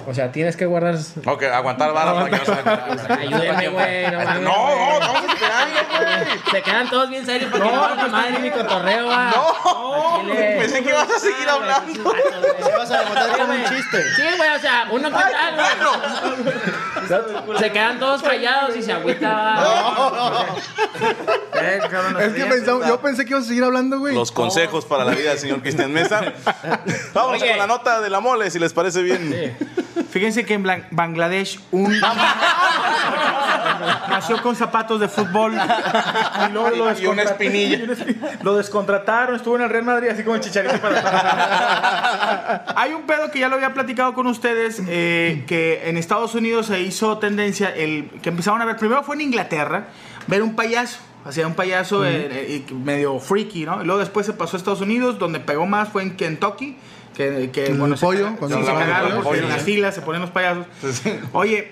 S5: O sea, tienes que guardar.
S1: Ok, aguantar vara para que no se.
S5: Ayúdenme, güey. No,
S1: No, no, estamos esperando, güey.
S5: Se quedan todos bien serios porque no, la madre mi cotorreo va.
S1: No,
S5: chile.
S1: pensé que ibas a seguir
S5: Ah,
S1: hablando.
S5: güey, pinches vatos, güey.
S2: vas a levantar
S5: Sí,
S2: como un
S5: güey.
S2: chiste.
S5: Sí, güey, o sea, uno que Se quedan todos callados y se agüita.
S3: No
S7: Es que yo pensé que ibas a seguir hablando, güey.
S1: Los consejos para la vida del señor Cristian Mesa. *laughs* Vamos con la nota de la mole, si les parece bien.
S3: Fíjense que en Blan- Bangladesh un *laughs* nació con zapatos de fútbol y luego lo,
S1: Y una espinilla.
S3: y una espi- lo descontrataron, estuvo en el Real Madrid así como el chicharito para *laughs* Hay un pedo que ya lo había platicado con ustedes eh, que en Estados Unidos se hizo tendencia el que empezaron a ver primero fue en Inglaterra ver un payaso Hacía un payaso eh, eh, y medio freaky, ¿no? Y luego después se pasó a Estados Unidos, donde pegó más fue en Kentucky, que, que bueno, se
S7: pollo,
S3: caga-
S7: cuando se
S3: se cagaron
S7: pollo,
S3: en las filas se ponen los payasos. Oye,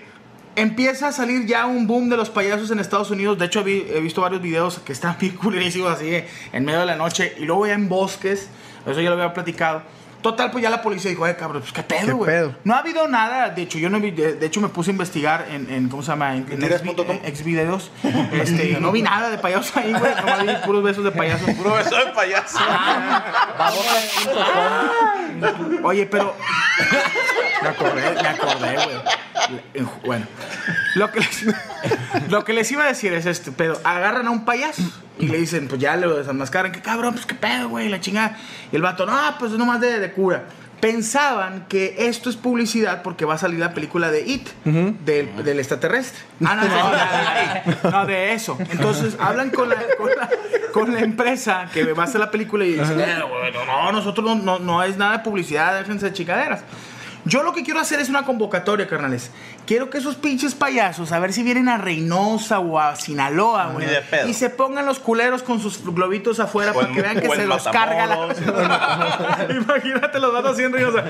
S3: empieza a salir ya un boom de los payasos en Estados Unidos. De hecho, vi- he visto varios videos que están *laughs* bien culerísimos así eh, en medio de la noche y luego ya en bosques. Eso ya lo había platicado. Total, pues ya la policía dijo, eh, cabrón, pues qué
S7: ¿Qué
S3: pedo, güey. No ha habido nada. De hecho, yo no vi, de, de hecho me puse a investigar en, en ¿cómo se llama? En, en. Xvi- Xvideos. Este, no vi nada de payasos ahí, güey. No vi puros besos de payasos. *laughs*
S1: Puro beso de payaso.
S3: Oye, pero. *laughs* Me acordé, me acordé, güey. Bueno, lo que, les, *laughs* lo que les iba a decir es este pedo. Agarran a un payaso y le dicen, pues ya lo desenmascaran. Que cabrón, pues qué pedo, güey, la chingada. Y el vato, no, pues es nomás de, de cura. Pensaban que esto es publicidad porque va a salir la película de It, del, del extraterrestre. Ah, no, no, no, no, de eso. Entonces hablan con la, con la, con la empresa que va a hacer la película y dicen, "Eh, no, nosotros no, no, no es nada de publicidad, déjense de chicaderas. Yo lo que quiero hacer es una convocatoria, carnales. Quiero que esos pinches payasos, a ver si vienen a Reynosa o a Sinaloa, güey.
S1: Ni de pedo.
S3: Y se pongan los culeros con sus globitos afuera para
S1: en-
S3: que vean que se
S1: en
S3: los carga la. *laughs* *laughs* Imagínate los datos haciendo Reynosa.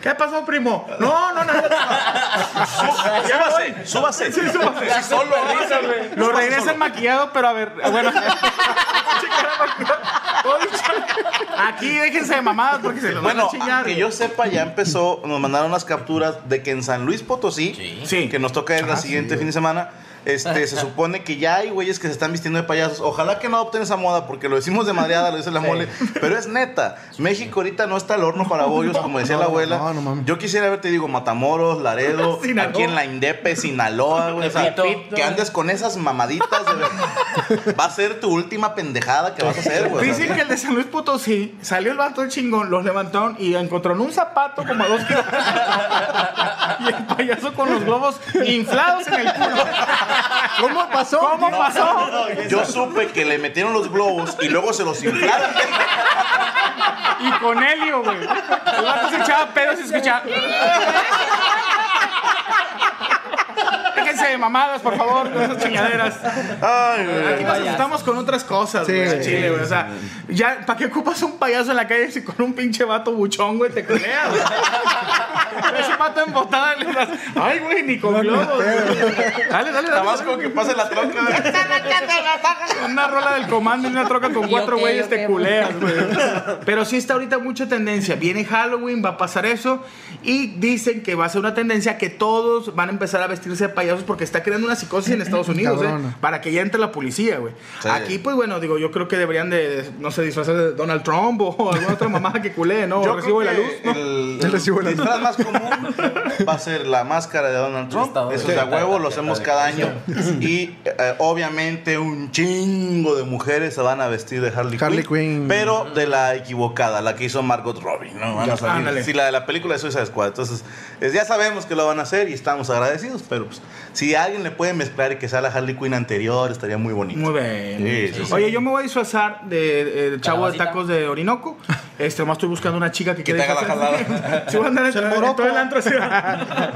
S3: ¿Qué pasó, primo? No, no, no.
S1: Súbase, súbase.
S3: Sí, súbase.
S1: Sí, solo.
S3: Lo regresan maquillado, pero a ver, bueno. *laughs* Aquí déjense de mamadas porque se los van
S1: Bueno,
S3: a chingar.
S1: que yo sepa, ya empezó, nos mandaron unas capturas de que en San Luis Potosí,
S3: Sí.
S1: Que nos toca el siguiente fin de semana, este, se supone que ya hay güeyes que se están vistiendo de payasos. Ojalá que no adopten esa moda, porque lo decimos de madreada, lo dice la mole, pero es neta. México ahorita no está al horno para bollos, como decía la abuela.
S7: no, no mames.
S1: yo quisiera ver, te digo, Matamoros, Laredo, *laughs*
S3: Sinaloa.
S1: aquí en la Indepe, Sinaloa, güey. o sea,
S4: Tepito.
S1: que andes con esas mamaditas. de- Va a ser tu última pendejada que vas a hacer, güey.
S3: Dicen que el de San Luis Potosí salió el vato del chingón, los levantaron y encontraron un zapato como a dos kilos. *laughs* y el payaso con los globos inflados en el culo.
S7: ¿Cómo pasó?
S3: ¿Cómo pasó?
S1: Yo supe que le metieron los globos y luego se los inflaron.
S3: Y con helio, güey. El vato se echaba pedos y se escuchaba. Déjense de mamadas, por favor, con esas chingaderas.
S1: Ay, güey.
S3: Aquí nos asustamos con otras cosas,
S7: Sí,
S3: güey, al chile, güey. O sea, ya, ¿para qué ocupas un payaso en la calle si con un pinche vato buchón, güey, te creas? *laughs* Ese vato embotado y le das, ay, güey, ni con globos. güey. Dale, dale, dale.
S1: Nada más con que pase la troca.
S3: Una rola del comando y una troca con
S4: Y
S3: cuatro
S4: ok,
S3: güeyes
S4: ok,
S3: te culeas, güey. Pero sí está ahorita mucha tendencia. Viene Halloween, va a pasar eso. Y dicen que va a ser una tendencia que todos van a empezar a vestirse de payasos porque está creando una psicosis en Estados *laughs* Unidos, ¿eh? Para que ya entre la policía, güey.
S1: Sí.
S3: Aquí, pues bueno, digo, yo creo que deberían de, no sé, disfrazarse de Donald Trump o *laughs* alguna otra mamada que culee, ¿no?
S1: Yo
S3: recibo de la luz, ¿no?
S1: el, *laughs*
S7: El recibo de la luz.
S1: disfraz más común va a ser la máscara de Donald Trump. Eso es de huevo, lo hacemos cada año. Y eh, obviamente un chingo de mujeres se van a vestir de Harley,
S7: Harley
S1: Quinn,
S7: Quinn.
S1: Pero de la equivocada, la que hizo Margot Robbie. ¿no? Van a salir.
S3: Ándale.
S1: Sí, la de la película de Suicide Squad. Entonces, es- ya sabemos que lo van a hacer y estamos agradecidos. Pero pues, si alguien le puede mezclar y que sea la Harley Quinn anterior, estaría muy bonito.
S3: Muy bien.
S1: Sí, sí, sí.
S3: Oye, yo me voy a disfrazar de, chavo de tacos de Orinoco. *laughs* Este, más estoy buscando una chica que,
S1: Que
S3: quiere
S1: te haga la
S3: disfrazarse. Sí, *laughs* voy a andar en, *laughs* todo el antro.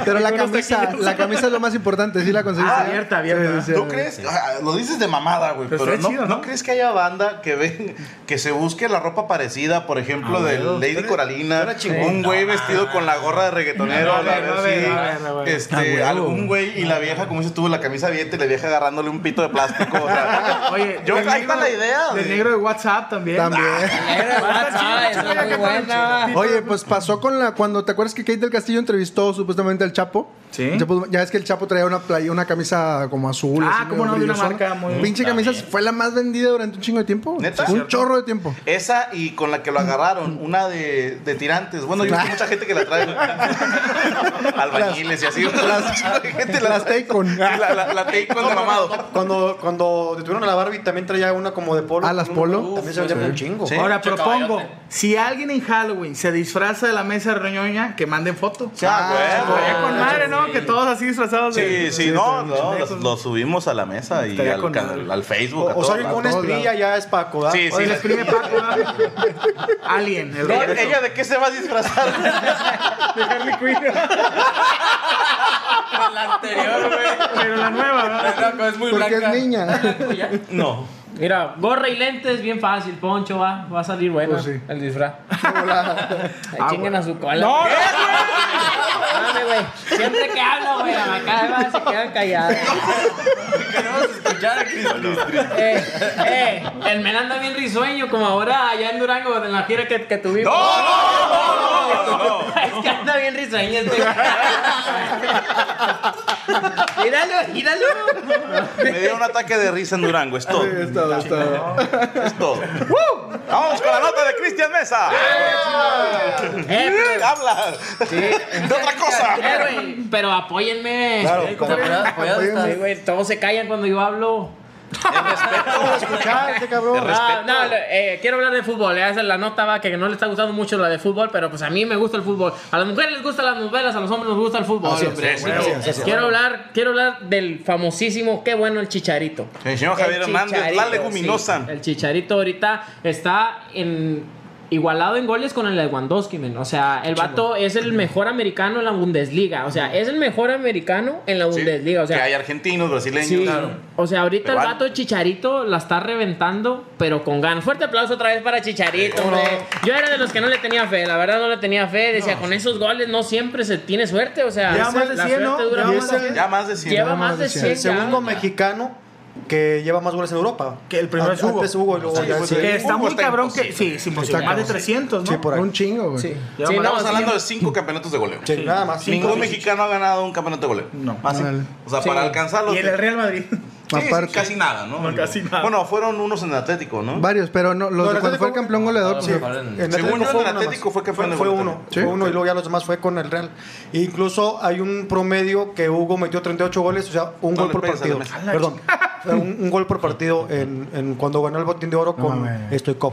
S7: Pero la camisa, la camisa es lo más importante, ¿sí la conseguiste?
S3: Ah, abierta, abierta.
S7: Sí,
S1: ¿Tú
S7: sí.
S1: crees? Ah, Lo dices de mamada, güey.
S3: Pero
S1: no,
S3: chido,
S1: ¿no
S3: ¿no?
S1: crees que haya banda que ve, que se busque la ropa parecida, por ejemplo, de. Lady Coralina?
S2: chingón.
S1: Un güey vestido con la gorra de reggaetonero.
S3: A ver,
S1: la-
S3: a ver,
S1: sí.
S3: a ver, a ver.
S1: Este,
S7: A huevo.
S1: algún güey y la vieja, como dices tú, la camisa abierta y la vieja agarrándole un pito de plástico. O sea, *laughs*
S3: Oye,
S1: yo ahí está la idea.
S3: Del negro de WhatsApp también.
S7: También.
S4: Ah, esa es muy buena.
S7: Oye, pues pasó con la. Cuando te acuerdas que Kate del Castillo entrevistó supuestamente al Chapo.
S3: Sí.
S7: Chapo- ya es que el Chapo traía una playa, una camisa como azul.
S3: Ah,
S7: así, medio
S3: no, de una marca muy-
S7: Pinche camisa fue la más vendida durante un chingo de tiempo.
S1: ¿Neta?
S7: Un
S1: ¿Cierto?
S7: chorro de tiempo.
S1: Esa y con la que lo agarraron, una de, de tirantes. Bueno, yo visto mucha gente que la trae. *laughs* Albañiles y así.
S7: Las- *laughs*
S1: gente la
S7: las *laughs*
S1: La, la, la Taycon de mamado.
S2: Cuando, cuando detuvieron a la Barbie también traía una como de polo.
S7: Ah, ¿las
S2: con
S7: polo?
S2: También se vendía un chingo.
S1: Sí.
S3: Ahora propongo, si alguien en Halloween se disfraza de la mesa de reñoña, que manden foto.
S1: Ah,
S3: con madre, ¿no? Que todos así disfrazados de...
S1: Sí, sí, no, no, lo, lo subimos a la mesa y al, Facebook. a
S2: O, salen con una espilla, ya es Paco, ¿verdad?
S1: Sí,
S3: Oye,
S1: sí.
S3: Paco. Alien, el
S1: ¿Ella,
S3: regreso.
S1: ella de qué se va a disfrazar? *laughs*
S3: de Harley Quinn. *laughs*
S4: La anterior, güey.
S3: Pero la nueva, ¿no?
S4: No, es muy
S7: Porque
S4: blanca.
S7: es niña. *laughs*
S1: no.
S5: Mira, gorra y lentes, bien fácil. Poncho va, va a salir bueno
S7: Pues sí.
S5: el disfraz. *laughs*
S3: Ah,
S5: chinguen
S3: bueno.
S5: a su cola.
S3: No,
S5: Dame, güey. Siempre que hablo, güey, la macabra se quedan calladas. *laughs*
S4: Queremos escuchar a Cristo.
S5: Eh, eh, el men anda bien risueño, como ahora allá en Durango, en la gira que, que tuvimos. *laughs* Es que anda bien risueño este. Míralo, míralo.
S1: Me dio un ataque de risa en Durango, es todo.
S7: Todo, es todo.
S1: Es todo. Vamos con la nota de Cristian Mesa.
S5: Eh, pero-
S1: Habla *laughs* de otra cosa.
S5: Eh, pero apóyenme.
S2: Claro, como-.
S5: Sí, güey, todos se callan cuando yo hablo. *laughs*
S2: escuchar este cabrón.
S5: Ah, no, le- eh, quiero hablar de fútbol. eh, Esa es la nota va que no le está gustando mucho la de fútbol, pero pues a mí me gusta el fútbol. A las mujeres les gustan las novelas, a los hombres nos gusta el fútbol.
S2: Así es,
S5: hombre.
S2: sí, sí,
S5: Huevo.
S2: sí, sí, sí.
S5: quiero hablar, quiero hablar del famosísimo, qué bueno el chicharito.
S1: El señor Javier
S5: El
S1: Hernández, la
S5: Chicharito,
S1: leguminosa.
S5: sí. el chicharito ahorita está en igualado en goles con el Lewandowski, men. O sea, el vato es el mejor americano en la Bundesliga. O sea, es el mejor americano en la
S1: Sí,
S5: Bundesliga. O sea,
S1: que hay argentinos, brasileños.
S5: Sí,
S1: Claro.
S5: o sea, ahorita
S1: Pero
S5: el vato Chicharito la está reventando, pero con ganas. Fuerte aplauso otra vez para Chicharito, hombre. Yo era de los que no le tenía fe, la verdad no le tenía fe. Decía, con esos goles no siempre se tiene suerte, o sea,
S3: Lleva más de
S5: la
S3: 100, ¿no? Lleva
S5: más
S3: de
S5: de
S3: 100.
S1: Ya más de 100.
S5: Lleva más de 100.
S2: El segundo
S5: ya.
S2: mexicano que lleva más goles en Europa.
S3: Que el primero es Hugo.
S2: Antes Hugo y luego
S1: Sí,
S2: ya sí.
S3: Que está
S1: Hugo
S3: muy
S1: está
S3: cabrón que. Sí, sí, imposible.
S7: Está
S3: Más de
S7: cabrón.
S3: 300, ¿no?
S2: Sí, por ahí.
S7: Un chingo, güey.
S5: Sí. Sí,
S1: Estamos
S5: sí,
S1: hablando de cinco campeonatos de goleo.
S2: Sí, nada más.
S1: Ningún
S3: Sí.
S1: mexicano ha ganado un campeonato de goleo.
S3: No.
S1: Más sí.
S7: Órale.
S1: O sea,
S5: Sí.
S1: para alcanzarlo.
S3: Y en el Real Madrid.
S1: Sí, sí,
S7: Aparte.
S1: casi nada, ¿no?
S3: No, casi nada.
S1: Bueno, fueron unos en el Atlético, ¿no?
S7: Varios, pero no, los
S2: No,
S7: de
S2: el
S7: cuando fue el
S2: Atlético-
S7: campeón goleador.
S4: Sí.
S7: pues,
S4: Fueron-
S2: En
S1: Según yo,
S2: fue
S1: el Atlético
S2: más.
S1: fue campeón
S2: fue
S1: goleo
S2: uno.
S7: Sí.
S2: fue uno y luego ya los demás fue con el Real. E incluso hay un promedio que Hugo metió 38 goles, o sea, un
S1: No
S2: gol por partido. Perdón, fue un, un gol por partido en, en cuando ganó el botín de oro con
S7: mames.
S2: Stoikov.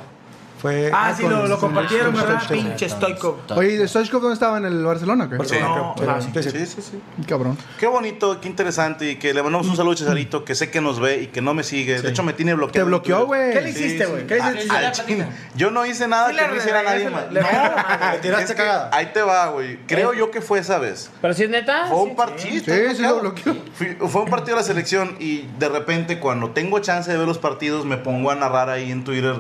S2: Fue
S3: Ah, sí,
S2: con-
S3: lo, lo compartieron, ¿verdad?
S2: Stoikov.
S3: Pinche Stoikov.
S7: Oye, ¿y de Stoichkov dónde estaba? ¿En el Barcelona? ¿qué?
S2: Barcelona,
S3: No,
S2: creo.
S3: ajá,
S2: Sí, sí.
S1: Sí, sí, sí.
S7: Cabrón.
S1: Qué bonito, qué interesante y que le mandamos un saludo a Cesarito que sé que nos ve y que no me sigue. De hecho, me tiene
S7: Te
S1: bloqueado. en
S7: bloqueó, güey.
S3: ¿Qué le
S1: Sí,
S3: hiciste,
S1: sí.
S3: güey? ¿Qué le
S1: Ah,
S3: hiciste?
S1: Yo no hice nada
S3: Sí,
S1: que
S3: le
S1: no hiciera nadie más. No,
S2: Le tiraste
S1: es que
S2: cagada.
S1: ahí te va, güey. Creo yo que fue esa vez.
S5: Pero si es neta.
S1: Fue un
S5: sí.
S1: partido.
S7: Sí, sí lo bloqueó.
S1: Fue un partido de la selección y de repente cuando tengo chance de ver los partidos me pongo a narrar ahí en Twitter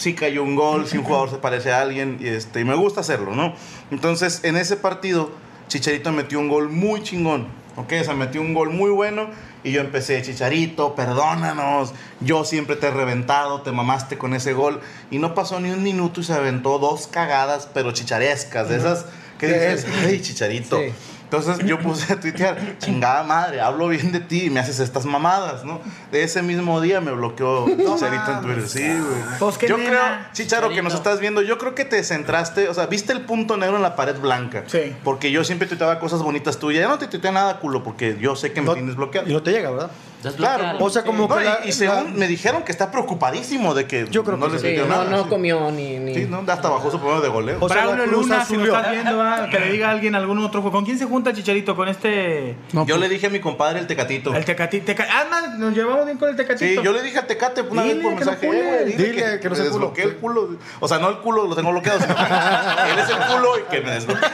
S1: si cayó un gol, si un jugador se parece a alguien y este y me gusta hacerlo, ¿no? Entonces en ese partido Chicharito metió un gol muy chingón, ¿ok? O sea, metió un gol muy bueno y yo empecé, Chicharito, perdónanos, yo siempre te he reventado, te mamaste con ese gol y no pasó ni un minuto y se aventó dos cagadas pero chicharescas, de esas que dices, ay, Chicharito.
S5: Sí.
S1: Entonces yo puse a tuitear, chingada madre, hablo bien de ti y me haces estas mamadas, ¿no? De ese mismo día me bloqueó Chicharito en Twitter. Sí, güey.
S3: Pues,
S1: yo
S3: nena.
S1: creo, Chicharo, que nos estás viendo, yo creo que te centraste, o sea, viste el punto negro en la pared blanca.
S3: Sí.
S1: Porque yo siempre tuiteaba cosas bonitas tuyas. Ya no te tuiteé nada, culo, porque yo sé que me
S2: No-
S1: tienes bloqueado.
S2: Y no te llega, ¿verdad?
S1: Claro,
S2: O sea, como que
S1: y,
S2: la-
S1: y según
S2: la-
S1: me dijeron que está preocupadísimo de que
S2: Yo creo
S1: no
S2: que
S1: le
S2: sí.
S5: Sí,
S1: tuiteó
S5: no,
S1: nada.
S5: no comió ni. ni...
S1: Sí, no, hasta bajó su primero de goleo.
S2: O sea,
S3: Braulio Luna, si lo estás viendo, ¿verdad? que le diga a alguien algún otro juego. ¿Con quién se junta Chicharito? Con este.
S7: No,
S1: yo
S7: pues,
S1: le dije a mi compadre el Tecatito.
S3: El Tecatito. Teca... Ah, man, nos llevamos bien con el Tecatito.
S1: Sí, yo le dije al Tecate una
S3: Dile
S1: vez por
S3: no
S1: mensaje, eh, güey, dile,
S2: Dile que no se culo.
S1: desbloquee el culo. O sea, no el culo lo tengo bloqueado, sino que él es el culo y que me desbloquee.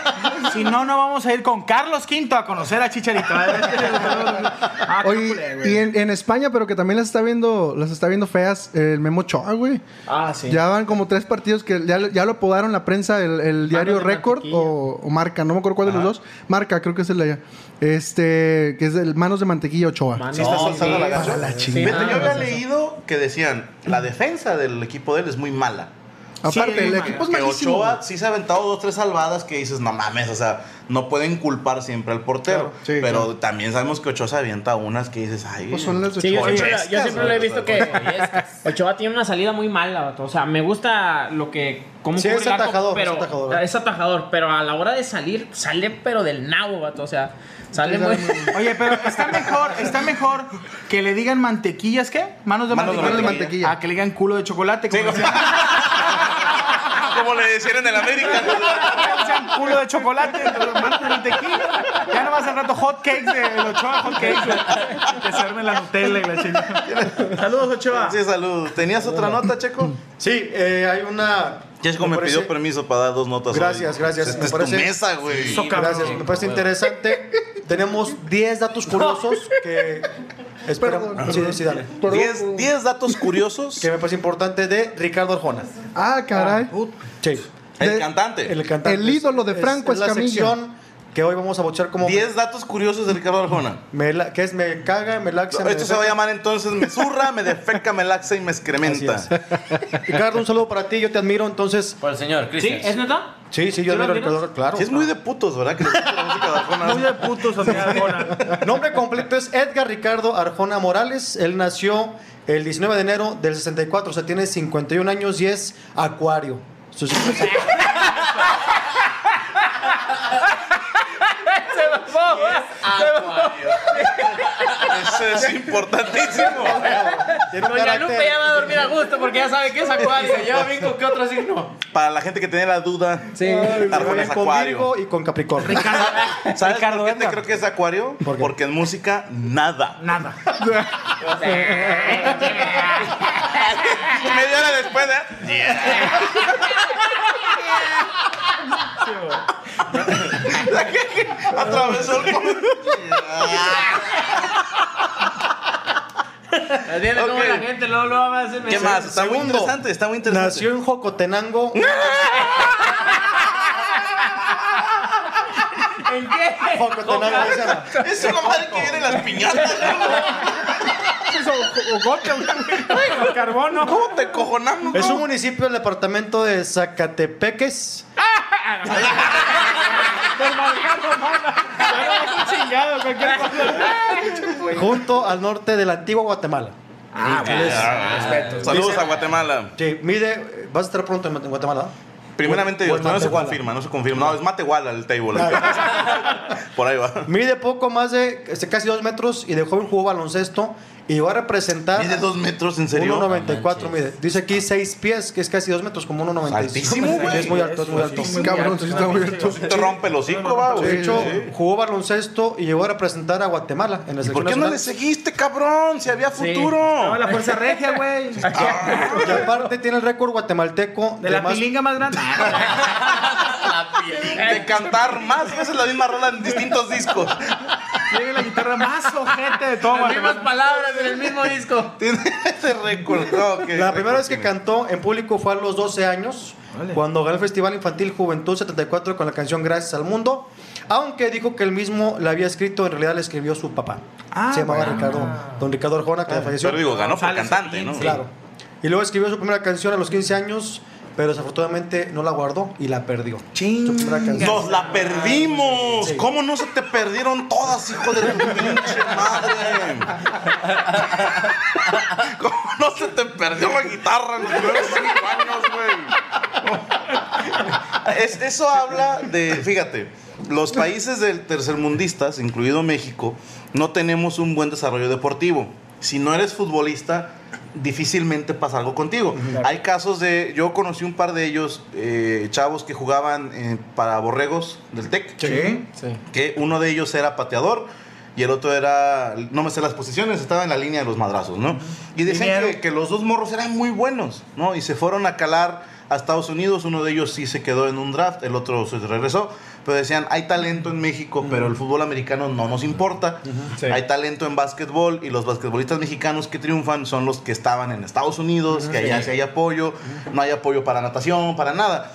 S3: Si no, no vamos a ir con Carlos Quinto a conocer a Chicharito. *laughs* Ah,
S7: Oye,
S3: culé, güey.
S7: Y en, en España, pero que también las está viendo, las está viendo feas, el Memo Ochoa, güey.
S5: Ah, sí.
S7: Ya van como tres partidos que ya, ya lo apodaron la prensa, el, el diario
S5: mantequilla.
S7: o, o Marca, no me acuerdo cuál de los dos. Marca, creo que es el de allá. Este, que es el Manos de Mantequilla Ochoa.
S5: Mano,
S1: Sí, está la
S7: la
S5: Sí,
S1: Fíjate,
S5: ah,
S1: yo había leído que decían, la defensa del equipo de él es muy mala.
S7: Aparte,
S3: Sí,
S7: el equipo es
S1: que
S7: malísimo.
S1: Ochoa sí se ha aventado dos, tres salvadas que dices, no mames, o sea, no pueden culpar siempre al portero.
S7: Claro, sí,
S1: pero
S7: claro.
S1: también sabemos que Ochoa se avienta unas que dices, ay.
S7: Pues son las de
S5: Sí, yo
S7: Ochoa.
S5: siempre, yo siempre lo he visto que. *laughs* Ochoa tiene una salida muy mala, vato. O sea, me gusta lo que. Cómo
S2: Sí, es atajador,
S5: pero,
S2: es atajador.
S5: es atajador, pero a la hora de salir, sale pero del nabo, vato. O sea, sale muy.
S3: Oye, pero está mejor, está mejor que le digan mantequillas, ¿qué? Manos de
S1: Manos de
S3: mantequilla.
S7: mantequilla.
S3: Ah, que le digan culo de chocolate. Como, *laughs* *laughs*
S1: Como le decían en el América. *laughs*
S3: decían culo de chocolate, manos de mantequilla. Ya nomás al rato hot cakes de el Ochoa, hot cakes. güey. Que se arme la Nutella y la chingada. Saludos, Ochoa.
S1: Sí, salud. ¿Tenías otra nota, Checo?
S2: Sí, eh, hay una.
S1: Checo me,
S2: parece-
S1: pidió permiso para dar dos notas. hoy.
S2: Gracias, gracias.
S1: Esta
S2: Me
S1: es
S2: parece-
S1: tu mesa, güey.
S2: Gracias, me parece interesante. Tenemos 10 datos curiosos que. Espera, sí, sí, dale.
S1: Diez, diez datos curiosos.
S2: Que me parece importante de Ricardo Arjona.
S7: Ah, caray.
S2: Sí.
S1: El
S7: de-
S1: cantante.
S2: El cantante.
S7: El ídolo de Franco
S2: es, la
S7: Escamilla.
S2: sección que hoy vamos a bochar como.
S1: Diez datos curiosos de Ricardo Arjona.
S2: me la- que es me caga, me laxa. me
S1: Esto se va a llamar entonces me zurra, me defeca, me laxa y me excrementa.
S2: es. Ricardo, un saludo para ti, yo te admiro, entonces.
S4: Por el señor
S5: ¿Sí?
S4: Cristian.
S5: ¿Es neta?
S2: Sí, sí, yo
S5: ¿Sí lo
S2: admiro a? Ricardo, claro.
S1: Sí, es muy de putos, ¿verdad? Que le gusta la música de Arjona. *laughs*
S3: Muy de putos, amiga Arjona.
S2: Nombre completo es Edgar Ricardo Arjona Morales. Él nació el 19 de enero del 64, o sea, tiene 51 años y es acuario. Su signo es- *laughs*
S1: Eso es importantísimo.
S4: Doña
S2: carácter-
S4: Lupe ya va a dormir a gusto porque ya sabe que es acuario. Yo vi con qué otro signo.
S1: Para la gente que tiene la duda,
S5: Sí.
S1: Arjona es
S2: con
S1: acuario.
S2: Virgo y con Capricornio.
S1: ¿Sabes
S5: Ricardo
S1: por qué te creo que es acuario? Porque en música, nada.
S3: Nada.
S1: Media hora después, ¿eh? *laughs* *laughs* Atravesó el *laughs*
S4: Viendo cómo la gente luego lo va a hacer.
S1: ¿Qué más? Está muy
S2: Segundo,
S1: interesante, está muy interesante.
S2: Nació en Jocotenango. *laughs*
S4: ¿En qué?
S2: Jocotenango.
S1: Es una madre que viene en las piñatas.
S3: O carbono.
S1: ¿Cómo te cojonamos?
S2: Es un municipio del departamento de Zacatepeques,
S3: chingado, cualquier cosa.
S2: junto al norte de la antigua Guatemala.
S1: Ah, Saludos a Guatemala.
S2: Sí, mide. ¿Vas a estar pronto en Guatemala?
S1: Primeramente, Dios, no, no se
S2: Matehuala.
S1: confirma, no se confirma. No, es Matehuala el table. *laughs* Por ahí va.
S2: Mide poco más de este, casi dos metros y de joven jugó baloncesto y llegó a representar.
S1: ¿Mide dos metros, en serio?
S2: 1.94 mide. Dice aquí 6 pies, que es casi 2 metros, como 1.95.
S1: Altísimo, güey.
S2: Es muy alto, es muy alto.
S7: Cabrón, sí está muy alto.
S1: Te rompe el hocico, va, güey.
S2: De hecho, jugó baloncesto y llegó a representar a Guatemala en la
S1: ¿Y
S2: selección
S1: por qué no le seguiste, cabrón? Si había futuro.
S3: Estaba la fuerza regia, güey. *laughs*
S2: Y aparte tiene el récord guatemalteco
S3: De la
S2: más-
S3: pilinga más grande. *laughs*
S1: De cantar más veces la misma rola en distintos discos.
S3: Tiene la guitarra más ojete de todo
S4: Las mismas palabras en el mismo disco.
S1: Tiene ese récord. No, ¿qué
S2: La primera vez que
S1: tiene?
S2: cantó en público fue a los 12 años, cuando ganó el Festival Infantil Juventud 74 con la canción Gracias al Mundo, aunque dijo que él mismo la había escrito, en realidad le escribió su papá.
S3: Ah,
S2: Se llamaba
S3: bueno.
S2: Ricardo, don Ricardo Arjona, que ya falleció.
S1: Pero digo, ganó por cantante, ¿no?
S3: sí.
S2: Claro. Y luego escribió su primera canción a los 15 años, pero desafortunadamente no la guardó y la perdió. Canción.
S1: Nos la perdimos. ¿Cómo no se te perdieron todas, hijo de tu pinche madre? ¿Cómo no se te perdió la guitarra en los primeros cinco años, güey? Es- eso habla de, fíjate, los países del tercermundistas, incluido México, no tenemos un buen desarrollo deportivo. Si no eres futbolista, difícilmente pasa algo contigo. Hay casos de, yo conocí un par de ellos, eh, chavos que jugaban eh, para borregos del TEC,
S3: Sí.
S1: que uno de ellos era pateador y el otro era, no me sé las posiciones, estaba en la línea de los madrazos, ¿no? Y decían que los dos morros eran muy buenos, ¿no? Y se fueron a calar a Estados Unidos, uno de ellos sí se quedó en un draft, el otro se regresó, pero decían, hay talento en México, pero el fútbol americano no nos importa. Hay talento en básquetbol y los basquetbolistas mexicanos que triunfan son los que estaban en Estados Unidos, que allá sí. hay apoyo, no hay apoyo para natación, para nada.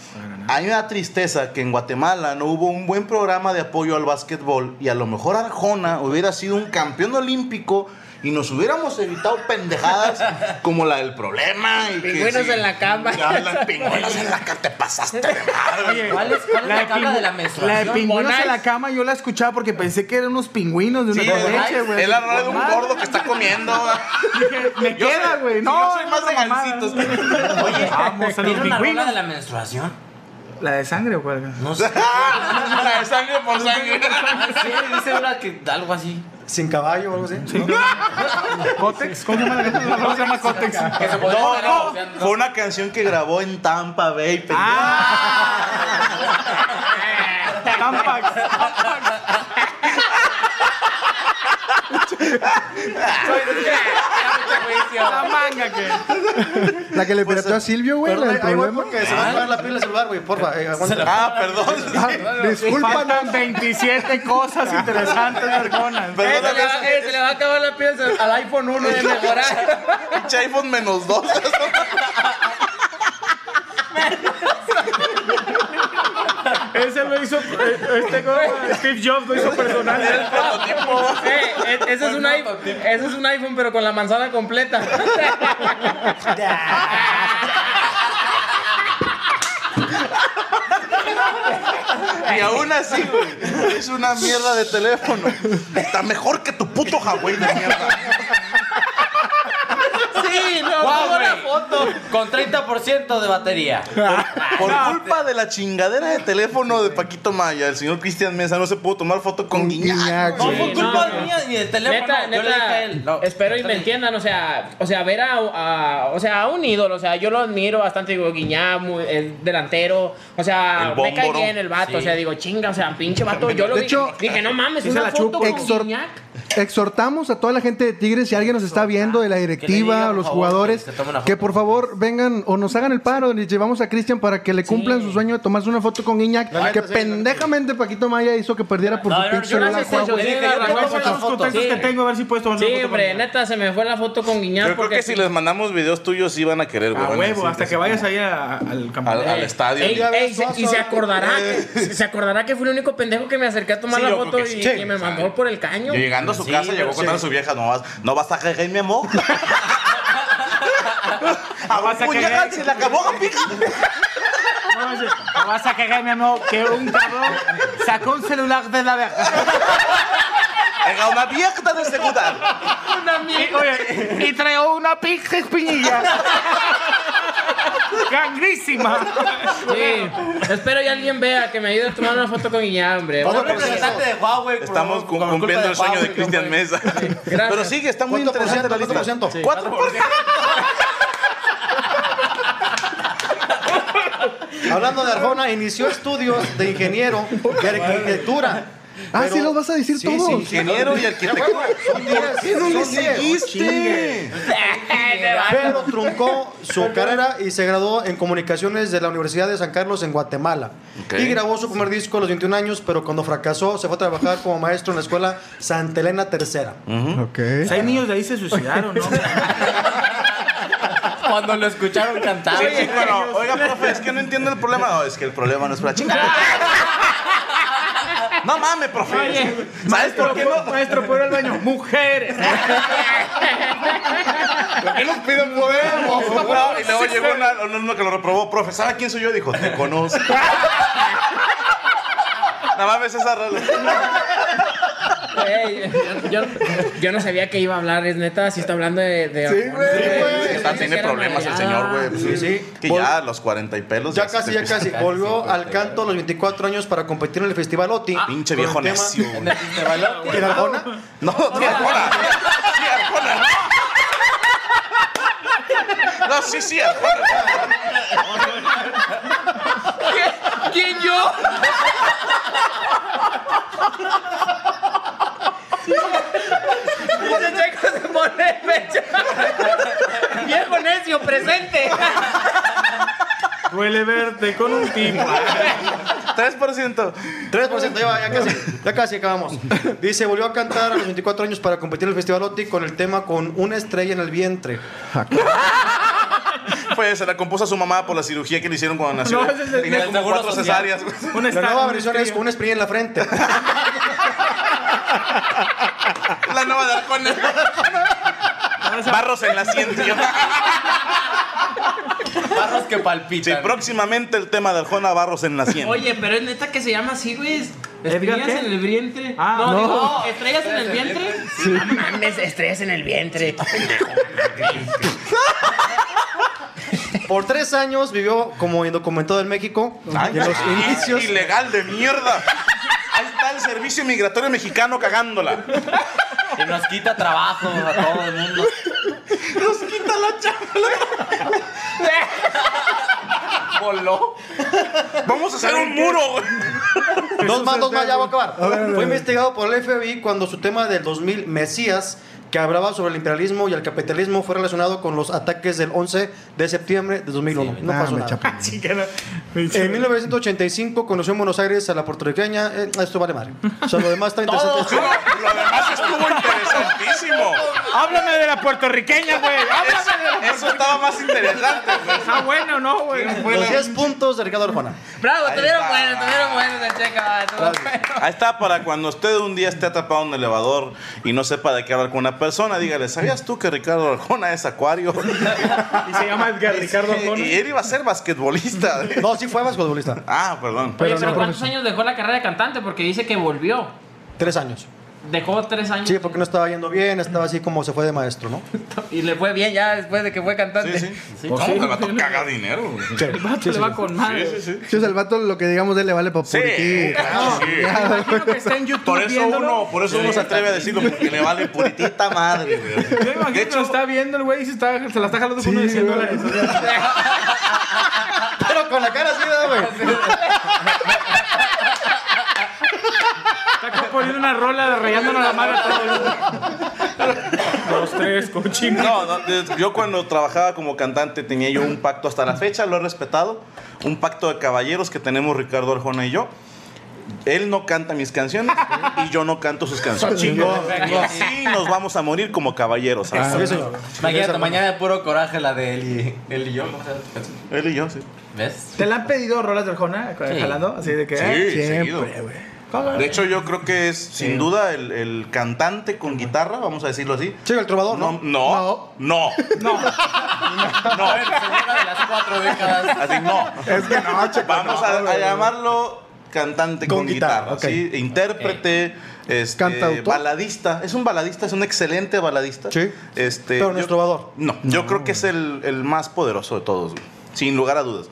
S1: Hay una tristeza que en Guatemala no hubo un buen programa de apoyo al básquetbol y a lo mejor Arjona hubiera sido un campeón olímpico y nos hubiéramos evitado pendejadas como la del problema. Y que
S4: Pingüinos
S1: sí,
S4: en la cama.
S1: ya, las pingüinos en la cama, te pasaste de madre.
S3: Oye,
S4: ¿Cuál es, cuál es la, tabla
S3: pingü-
S4: de la
S3: La de
S4: menstruación?
S3: pingüinos
S4: Bonais.
S3: en la cama yo la escuchaba porque pensé que eran unos pingüinos de una
S1: Sí,
S3: leche, güey.
S1: es la rola de un gordo que está comiendo.
S3: Me queda, güey. No,
S1: yo soy más gancitos. *laughs*
S4: Oye,
S3: Vamos a los
S4: ¿tiene una rola
S3: pingüinos.
S4: de la menstruación?
S3: La de sangre, güey.
S4: No sé. *laughs*
S1: La de sangre por sangre.
S4: Sí, dice una que algo así.
S2: Sin caballo o algo así. ¿no? *laughs*
S3: Cótex, ¿cómo se llama la canción? No se llama
S4: podría
S1: No, no, fue una canción que grabó en Tampa Bay.
S3: Ah. Tampax. *laughs* La manga que. *laughs*
S7: La que le pirateó a Silvio, güey,
S2: Perdón, ahí voy porque se va a apagar la pila del celular, güey. Porfa, eh.
S1: Ah, perdón. *laughs*
S7: Ah, discúlpanos.
S3: Faltan 27 cosas interesantes de *laughs* Arjona.
S4: Eh, se, le va, eh, se le va a acabar la piel al iPhone 1 de mejorar.
S1: pinche iPhone menos dos.
S3: Ese lo hizo. eh, Este como Steve Jobs lo hizo personal.
S4: Eh, eh, ese, es un iPhone, ese es un iPhone, pero con la manzana completa.
S1: Y aún así, güey, es una mierda de teléfono. Está mejor que tu puto Huawei de mierda.
S4: Con 30% de batería. *laughs*
S1: Por culpa de la chingadera de teléfono de Paquito Maya, el señor Cristian Mesa no se pudo tomar foto con, Guiñac.
S7: Guiñac,
S4: No fue culpa
S5: no, no.
S4: mía ni del teléfono.
S5: Neta,
S4: yo le dije a él.
S5: neta,
S4: no,
S5: espero y me entiendan, o sea, o sea, ver a, a- o sea, a un ídolo, o sea, yo lo admiro bastante, digo, Guiñá, muy- el delantero, o sea, me cae bien el vato,
S4: Sí.
S5: o sea, digo, chinga, o sea, pinche vato, yo lo
S7: De hecho,
S5: dije, no mames, una
S3: la
S5: foto
S3: chupo.
S5: con Guiñac.
S7: Exhortamos a toda la gente de Tigres, si alguien nos está viendo de la
S4: diga,
S7: directiva, los
S4: favor,
S7: jugadores,
S4: que
S7: por favor vengan o nos hagan el paro, les llevamos a Cristian para que le cumplan su sueño de tomarse una foto con
S2: La neta,
S7: que
S2: sí,
S7: pendejamente Paquito Maya hizo que perdiera por
S4: No,
S7: su
S4: no,
S7: pinche
S4: yo
S7: celular. Juan.
S4: dije,
S5: sí,
S4: voy a
S3: Los
S5: Sí.
S3: que tengo, a ver si puedes tomar
S5: Sí,
S3: una foto
S5: hombre,
S3: con
S5: neta, se me fue la foto con Guiñac
S1: Yo creo
S5: porque
S1: que si les mandamos videos tuyos, sí van a querer, güey.
S3: A
S1: Van
S3: huevo,
S1: decir
S3: hasta que
S1: sí.
S3: vayas ahí a- al
S1: al, al estadio.
S5: Ey,
S2: Ya ves,
S5: ey, se- y se acordará, que, *laughs* se acordará que fui el único pendejo que me acerqué a tomar
S1: Sí,
S5: la
S1: yo creo
S5: foto
S1: que
S5: y,
S1: sí.
S5: y me mandó por el caño.
S1: Y llegando a su
S4: Sí,
S1: casa, llegó a contar a
S4: sí.
S1: su vieja, no vas, no vas a cagar, mi amor. *laughs*
S3: Vas a cagar.
S1: se le acabó la pija.
S3: No, dice, "No vas a cagar, mi amor, que un cabrón sacó un celular de la verga.
S1: Era una vieja de seguridad.
S3: Y, oye, y trajo una pija espinilla. Grandísima.
S5: Sí, espero y alguien vea que me ayude a tomar una foto con Guiñac, hombre.
S4: Otro
S5: Bueno,
S4: representante de Huawei.
S1: Estamos cumpliendo el sueño de Cristian. Mesa. Pero sigue, está muy
S2: ¿Cuánto por
S1: interesante la lista.
S2: ¿Cuánto por ciento?
S1: Cuatro por ciento.
S2: Hablando de Arjona, inició estudios de ingeniero de arquitectura.
S7: Ah,
S2: Pero-
S7: sí los vas a decir
S2: Sí,
S7: todos.
S2: sí,
S1: Ingeniero y arquitecto.
S2: Son 10.
S1: ¿Qué no le
S2: son 10.
S1: seguiste?
S2: Pero truncó su carrera y se graduó en comunicaciones de la Universidad de San Carlos en Guatemala. Y grabó su primer disco a los 21 años, pero cuando fracasó se fue a trabajar como maestro en la escuela Santa Elena III.
S7: Ok.
S3: Seis niños de ahí se suicidaron, ¿no? *laughs*
S4: Cuando lo escucharon cantar.
S1: Sí, sí, bueno, oiga, profe, es que no entiendo el problema. No, es que el problema no es para chingada. *laughs* No mames, profe.
S3: Oye,
S1: ¿Sabes por qué no?
S3: Maestro, ¿puedo ir al baño? Mujeres.
S1: ¿Por qué nos piden poder? No, y luego llegó una, un alumno que lo reprobó. Profe, ¿sabe quién soy yo? Dijo, te conozco. *laughs* Nada más ves esa rola.
S5: Ey, yo, yo- yo no sabía que iba a hablar, es neta, si está hablando de... de
S7: Sí, güey.
S1: Sí, güey. Está- Tiene problemas el señor, güey. Pues,
S2: Sí, sí.
S1: Que
S2: Vol-
S1: ya a los 40 y pelos.
S2: Ya
S1: se
S2: casi, ya casi. Volvió al canto a los 24 años para competir en el Festival OTI.
S1: Pinche
S2: con el
S1: viejo necio.
S4: En el festival.
S2: ¿En Arjona?
S1: No, sí, Arjona. Sí, Arjona, no. No, sí, sí, Arjona.
S5: ¿Quién yo? Dice Checo se pone pecho. Viejo necio, presente.
S3: Duele verte con un tipo.
S1: 3%.
S2: 3%, ya, va, ya casi, ya casi acabamos. Dice, volvió a cantar a los 24 años para competir en el Festival OTI con el tema con una estrella en el vientre.
S1: Pues se la compuso a su mamá por la cirugía que le hicieron cuando nació.
S3: No, es el-
S1: Tenía
S4: el
S1: como
S4: seguro
S1: cuatro
S4: social.
S1: cesáreas. güey.
S3: Un
S2: La nueva
S3: una
S2: versión es
S3: estrella.
S2: con una estrella en la frente. *laughs*
S1: La nueva de Arjona. Barros en la asiento.
S4: Barros que
S1: Sí,
S4: palpitan.
S1: próximamente el tema de Arjona Barros en la asiento.
S5: Oye, pero es neta que se llama así, güey.
S3: ¿Edgar
S5: Estrellas en el vientre.
S3: Ah,
S5: no,
S3: no.
S5: digo, estrellas en el vientre. No mames, estrellas en el vientre.
S2: Por tres años vivió como indocumentado en México.
S1: Ay,
S2: en los
S1: ah,
S2: inicios.
S1: Ilegal de mierda. El servicio migratorio mexicano cagándola.
S4: Y nos quita trabajo a todo el mundo.
S1: Nos quita la chamba.
S4: Voló.
S1: Vamos a hacer un muro, güey.
S2: Dos más, dos más, ya voy a acabar. Fue investigado por el FBI cuando su tema del 2000, Mesías, que hablaba sobre el imperialismo y el capitalismo, fue relacionado con los ataques del 11 de septiembre de 2001. no
S7: Ah,
S2: pasó nada. *laughs*
S3: Sí.
S2: En 1985 conoció en Buenos Aires a la puertorriqueña. eh, esto vale madre. O sea, lo demás está *laughs* interesante.
S1: Sí, no, lo demás estuvo interesantísimo.
S3: Háblame de la puertorriqueña, güey. Háblame de
S1: Eso, eso estaba más interesante, güey.
S3: Ah, bueno, no, güey.
S2: Los 10 puntos de Ricardo Arjona.
S5: Bravo,
S1: Ahí
S5: tuvieron
S1: está.
S5: buenos, tuvieron buenos de Checa. bueno.
S1: Ahí está para cuando usted un día esté atrapado en un elevador y no sepa de qué hablar con una persona, dígale, ¿sabías tú que Ricardo Arjona es acuario? *laughs*
S3: Y se llama Edgar Ricardo
S1: y
S3: Arjona.
S1: él iba a ser basquetbolista.
S2: No, sí fue basquetbolista.
S1: Ah, perdón.
S5: Oye, pero ¿cuántos años dejó la carrera de cantante? Porque dice que volvió.
S2: Tres años.
S5: Dejó tres años
S2: Sí, porque no estaba yendo bien, estaba así como se fue de maestro, ¿no? *laughs*
S5: y le fue bien ya después de que fue cantante.
S1: Sí, sí. ¿Cómo
S3: sí.
S1: que el vato caga dinero?
S3: El vato le va con madre.
S1: Sí, sí, sí.
S7: Sí, o sea, el vato lo que digamos de él le vale para
S1: Sí, claro,
S3: imagino que está en YouTube
S1: Por eso
S3: viéndolo.
S1: uno, por eso uno se atreve a decirlo, porque le vale puritita madre, güey.
S3: Yo imagino
S1: De
S3: que
S1: hecho,
S3: lo está viendo el güey y se, está, se la está jalando con uno de 100
S7: güey.
S3: dólares. *laughs*
S2: Pero con la cara así, ¿no, güey.
S3: Está acá poniendo una rola de rayándonos la madre a. Dos, tres, cochino.
S1: No, no, yo cuando trabajaba como cantante tenía yo un pacto hasta la fecha, lo he respetado, un pacto de caballeros que tenemos Ricardo Arjona y yo. Él no canta mis canciones y yo no canto sus canciones. Y así nos vamos a morir como caballeros.
S4: mañana de puro coraje la de él y, él y yo.
S1: Él y yo, sí.
S4: ¿Ves?
S3: ¿Te la han pedido rolas de Arjona
S4: Sí.
S3: jalando? Así de que.
S1: Sí,
S3: ¿eh?
S1: seguido.
S7: güey.
S1: De hecho, yo creo que es sin duda el, el cantante con guitarra, vamos a decirlo así.
S2: Sí, el trovador,
S1: No,
S2: ¿no?
S1: no, no,
S3: No. *laughs*
S4: No, señor de las cuatro décadas.
S1: así no.
S7: Es que no, chico.
S1: Vamos a, a llamarlo cantante con,
S2: Con
S1: guitarra,
S2: guitarra, ok.
S1: ¿sí? intérprete, este,
S7: Cantautor.
S1: baladista. Es un baladista, es un excelente baladista.
S2: Sí.
S1: Este,
S2: Pero no es
S1: yo-
S2: trovador.
S1: No, yo creo que es el, el más poderoso de todos, güey, sin lugar a dudas.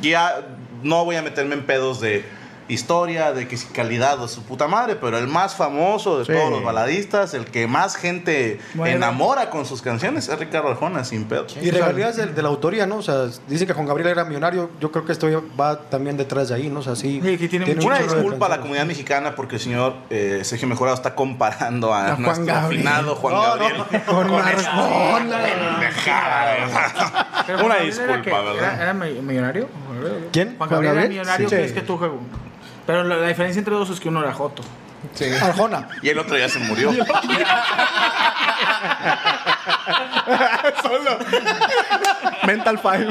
S1: Ya no voy a meterme en pedos de historia, de que si calidad o su puta madre, pero el más famoso de
S7: Sí.
S1: todos los baladistas, el que más gente
S3: Bueno.
S1: enamora con sus canciones es Ricardo Arjona, sin pedos.
S2: Y regalías de, de la autoría, ¿no? O sea, dice que Juan Gabriel era millonario. Yo creo que esto va también detrás de ahí, ¿no? O sea, sí.
S3: Sí, que tiene
S2: un
S1: Una disculpa a la comunidad mexicana porque el señor eh, Sergio Mejorado está comparando a,
S7: A Juan
S1: nuestro
S7: Gabriel.
S1: afinado Juan
S2: No,
S1: Gabriel
S7: Con
S1: esa
S7: Arjona.
S1: Una
S3: Juan era
S1: disculpa,
S3: que-
S1: ¿verdad?
S3: ¿Era, era mi- millonario?
S2: ¿Quién?
S3: Juan
S7: Juan
S3: Gabriel era millonario,
S7: sí.
S3: ¿crees que tú? Pero la, la diferencia entre dos es que uno era Joto. *laughs*
S2: Arjona.
S1: Y el otro ya se murió. *laughs* *laughs*
S7: Mental file.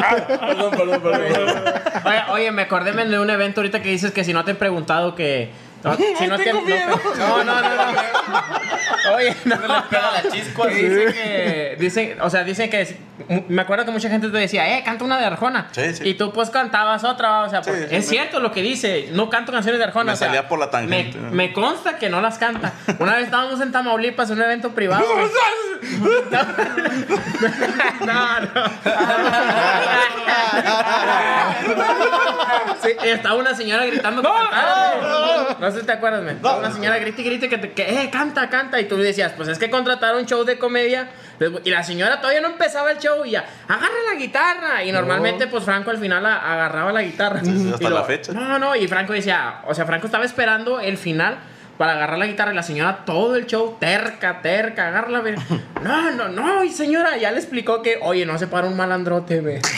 S5: Oye, oye, me acordé de un evento ahorita que dices que si no te he preguntado que. No, *laughs* si no, te, no, no, no, no, no. Oye, *laughs* no.
S4: le pega la chispa.
S5: Que *laughs* Dicen que. Dicen, o sea, dicen que. Me acuerdo que mucha gente te decía, eh, canta una de Arjona.
S1: Sí, sí.
S5: Y tú pues cantabas otra, o sea,
S1: Sí,
S5: porque
S1: sí,
S5: es cierto lo que dice. No canto canciones de Arjona.
S1: Me
S5: o sea,
S1: salía por la tangente.
S5: Me, me consta que no las canta. Una vez estábamos en Tamaulipas en un evento privado. no, no. Sí, estaba una señora gritando cantara, güey. No sé si te acuerdas. Estaba Una señora grita y grita que, te- que eh, canta, canta. Y tú decías, pues es que contrataron un show de comedia. Y la señora todavía no empezaba el show y ya, agarra la guitarra. Y normalmente, pues Franco al final a- agarraba la guitarra.
S1: sí, hasta
S5: Y
S1: la fecha.
S5: No, no, y Franco decía, o sea, Franco estaba esperando el final para agarrar la guitarra y la señora todo el show terca, terca, agarra la *laughs* No, no, no, y señora ya le explicó que, oye, no se para un malandrote, ve. *laughs*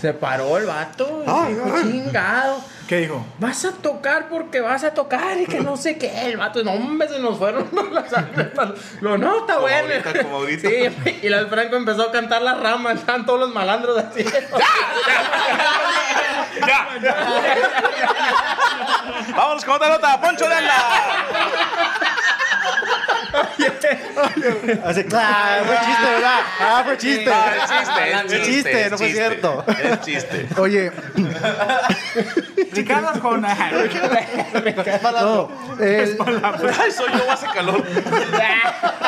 S5: Se paró el vato, y dijo, chingado.
S3: ¿Qué dijo?
S5: Vas a tocar porque vas a tocar y que no sé qué. El vato, no, hombre, se nos fueron *laughs* las. Lo no, está
S1: Como
S5: bueno.
S1: ahorita, como ahorita.
S5: Sí, y el Franco empezó a cantar las ramas. Estaban todos los malandros así.
S1: Vámonos con otra nota, Poncho de Anda.
S2: Así, claro, fue chiste, ¿verdad? Ah, fue chiste.
S1: No, es chiste, es
S2: Es
S1: chiste,
S2: chiste,
S1: es
S2: no fue
S1: chiste,
S2: cierto.
S1: Es chiste.
S7: Oye,
S3: Ricardo Arjona.
S7: no. el-
S1: Ay, soy yo, hace calor.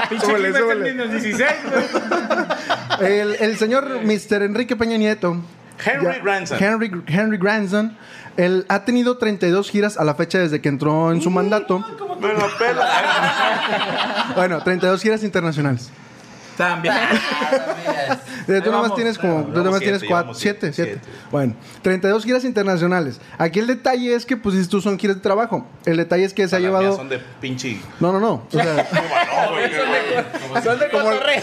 S3: Pinche
S7: Súbele, súbele.
S3: en menos 16, güey.
S7: el, el señor Mr. Enrique Peña Nieto.
S1: Henry
S7: ya-
S1: Grandson.
S7: Henry, Henry Grandson. Él ha tenido 32 giras a la fecha desde que entró en su mandato.
S1: Me lo pela. *laughs*
S7: Bueno, 32 giras internacionales.
S3: También. *laughs*
S7: Eh, Tú nomás tienes como, tú nomás
S1: siete,
S7: tienes cuatro, siete,
S1: siete.
S7: Bueno, 32 giras internacionales. Aquí el detalle es que, pues, si tú son giras de trabajo. El detalle es que se ha
S1: mías
S7: llevado.
S1: Son de pinche.
S7: No, no, no. *laughs* *laughs*
S5: Son de cotorreo.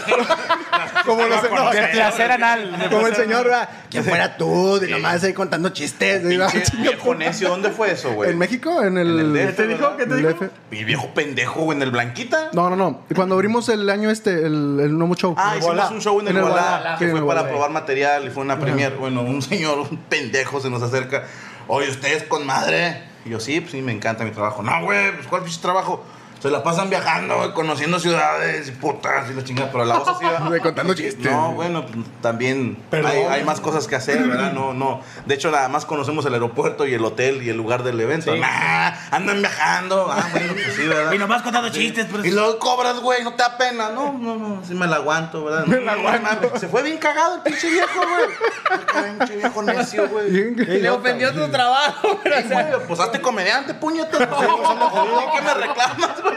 S7: como los
S3: De placer anal.
S7: como el señor, que fuera tú, y nomás ahí contando chistes.
S1: viejo necio, ¿dónde fue eso, güey?
S7: ¿En México? ¿En el,
S3: ¿Qué te dijo? ¿Qué te dijo?
S1: Mi viejo pendejo, güey, en el Blanquita.
S7: No, no, no. Cuando abrimos el año este, el, el Nomo Show.
S1: Ah, hicimos un show en el,
S7: En el
S1: Guadalá,
S7: Guadalá,
S1: que fue para
S7: Guadalá.
S1: probar material y fue una premier. Bueno, un *laughs* señor, un pendejo se nos acerca. Oye, ¿ustedes con madre? Y yo, sí, pues sí, me encanta mi trabajo. No, güey, pues ¿cuál pinche trabajo? Se la pasan viajando, güey, conociendo ciudades y putas y la chingada, pero la osa sí va. *laughs*
S7: Contando chistes.
S1: No, bueno, pues, también
S2: Perdón.
S1: hay, hay más cosas que hacer, ¿verdad? No, no. De hecho, nada más conocemos el aeropuerto y el hotel y el lugar del evento. Nah, andan viajando. Ah, bueno, pues sí, ¿verdad?
S3: Y nomás contando chistes, pero
S1: Y luego cobras, güey, no te da pena. No, no, no, sí me la aguanto, ¿verdad? Me la aguanto. Se fue bien cagado el pinche viejo, güey. Pinche viejo necio, güey.
S7: Que-
S5: Le ofendió tu trabajo, pero, o
S1: Sí,
S5: sea,
S1: güey, pues hazte comediante, puñetas. Pues, ¿Por qué me reclamas, güey?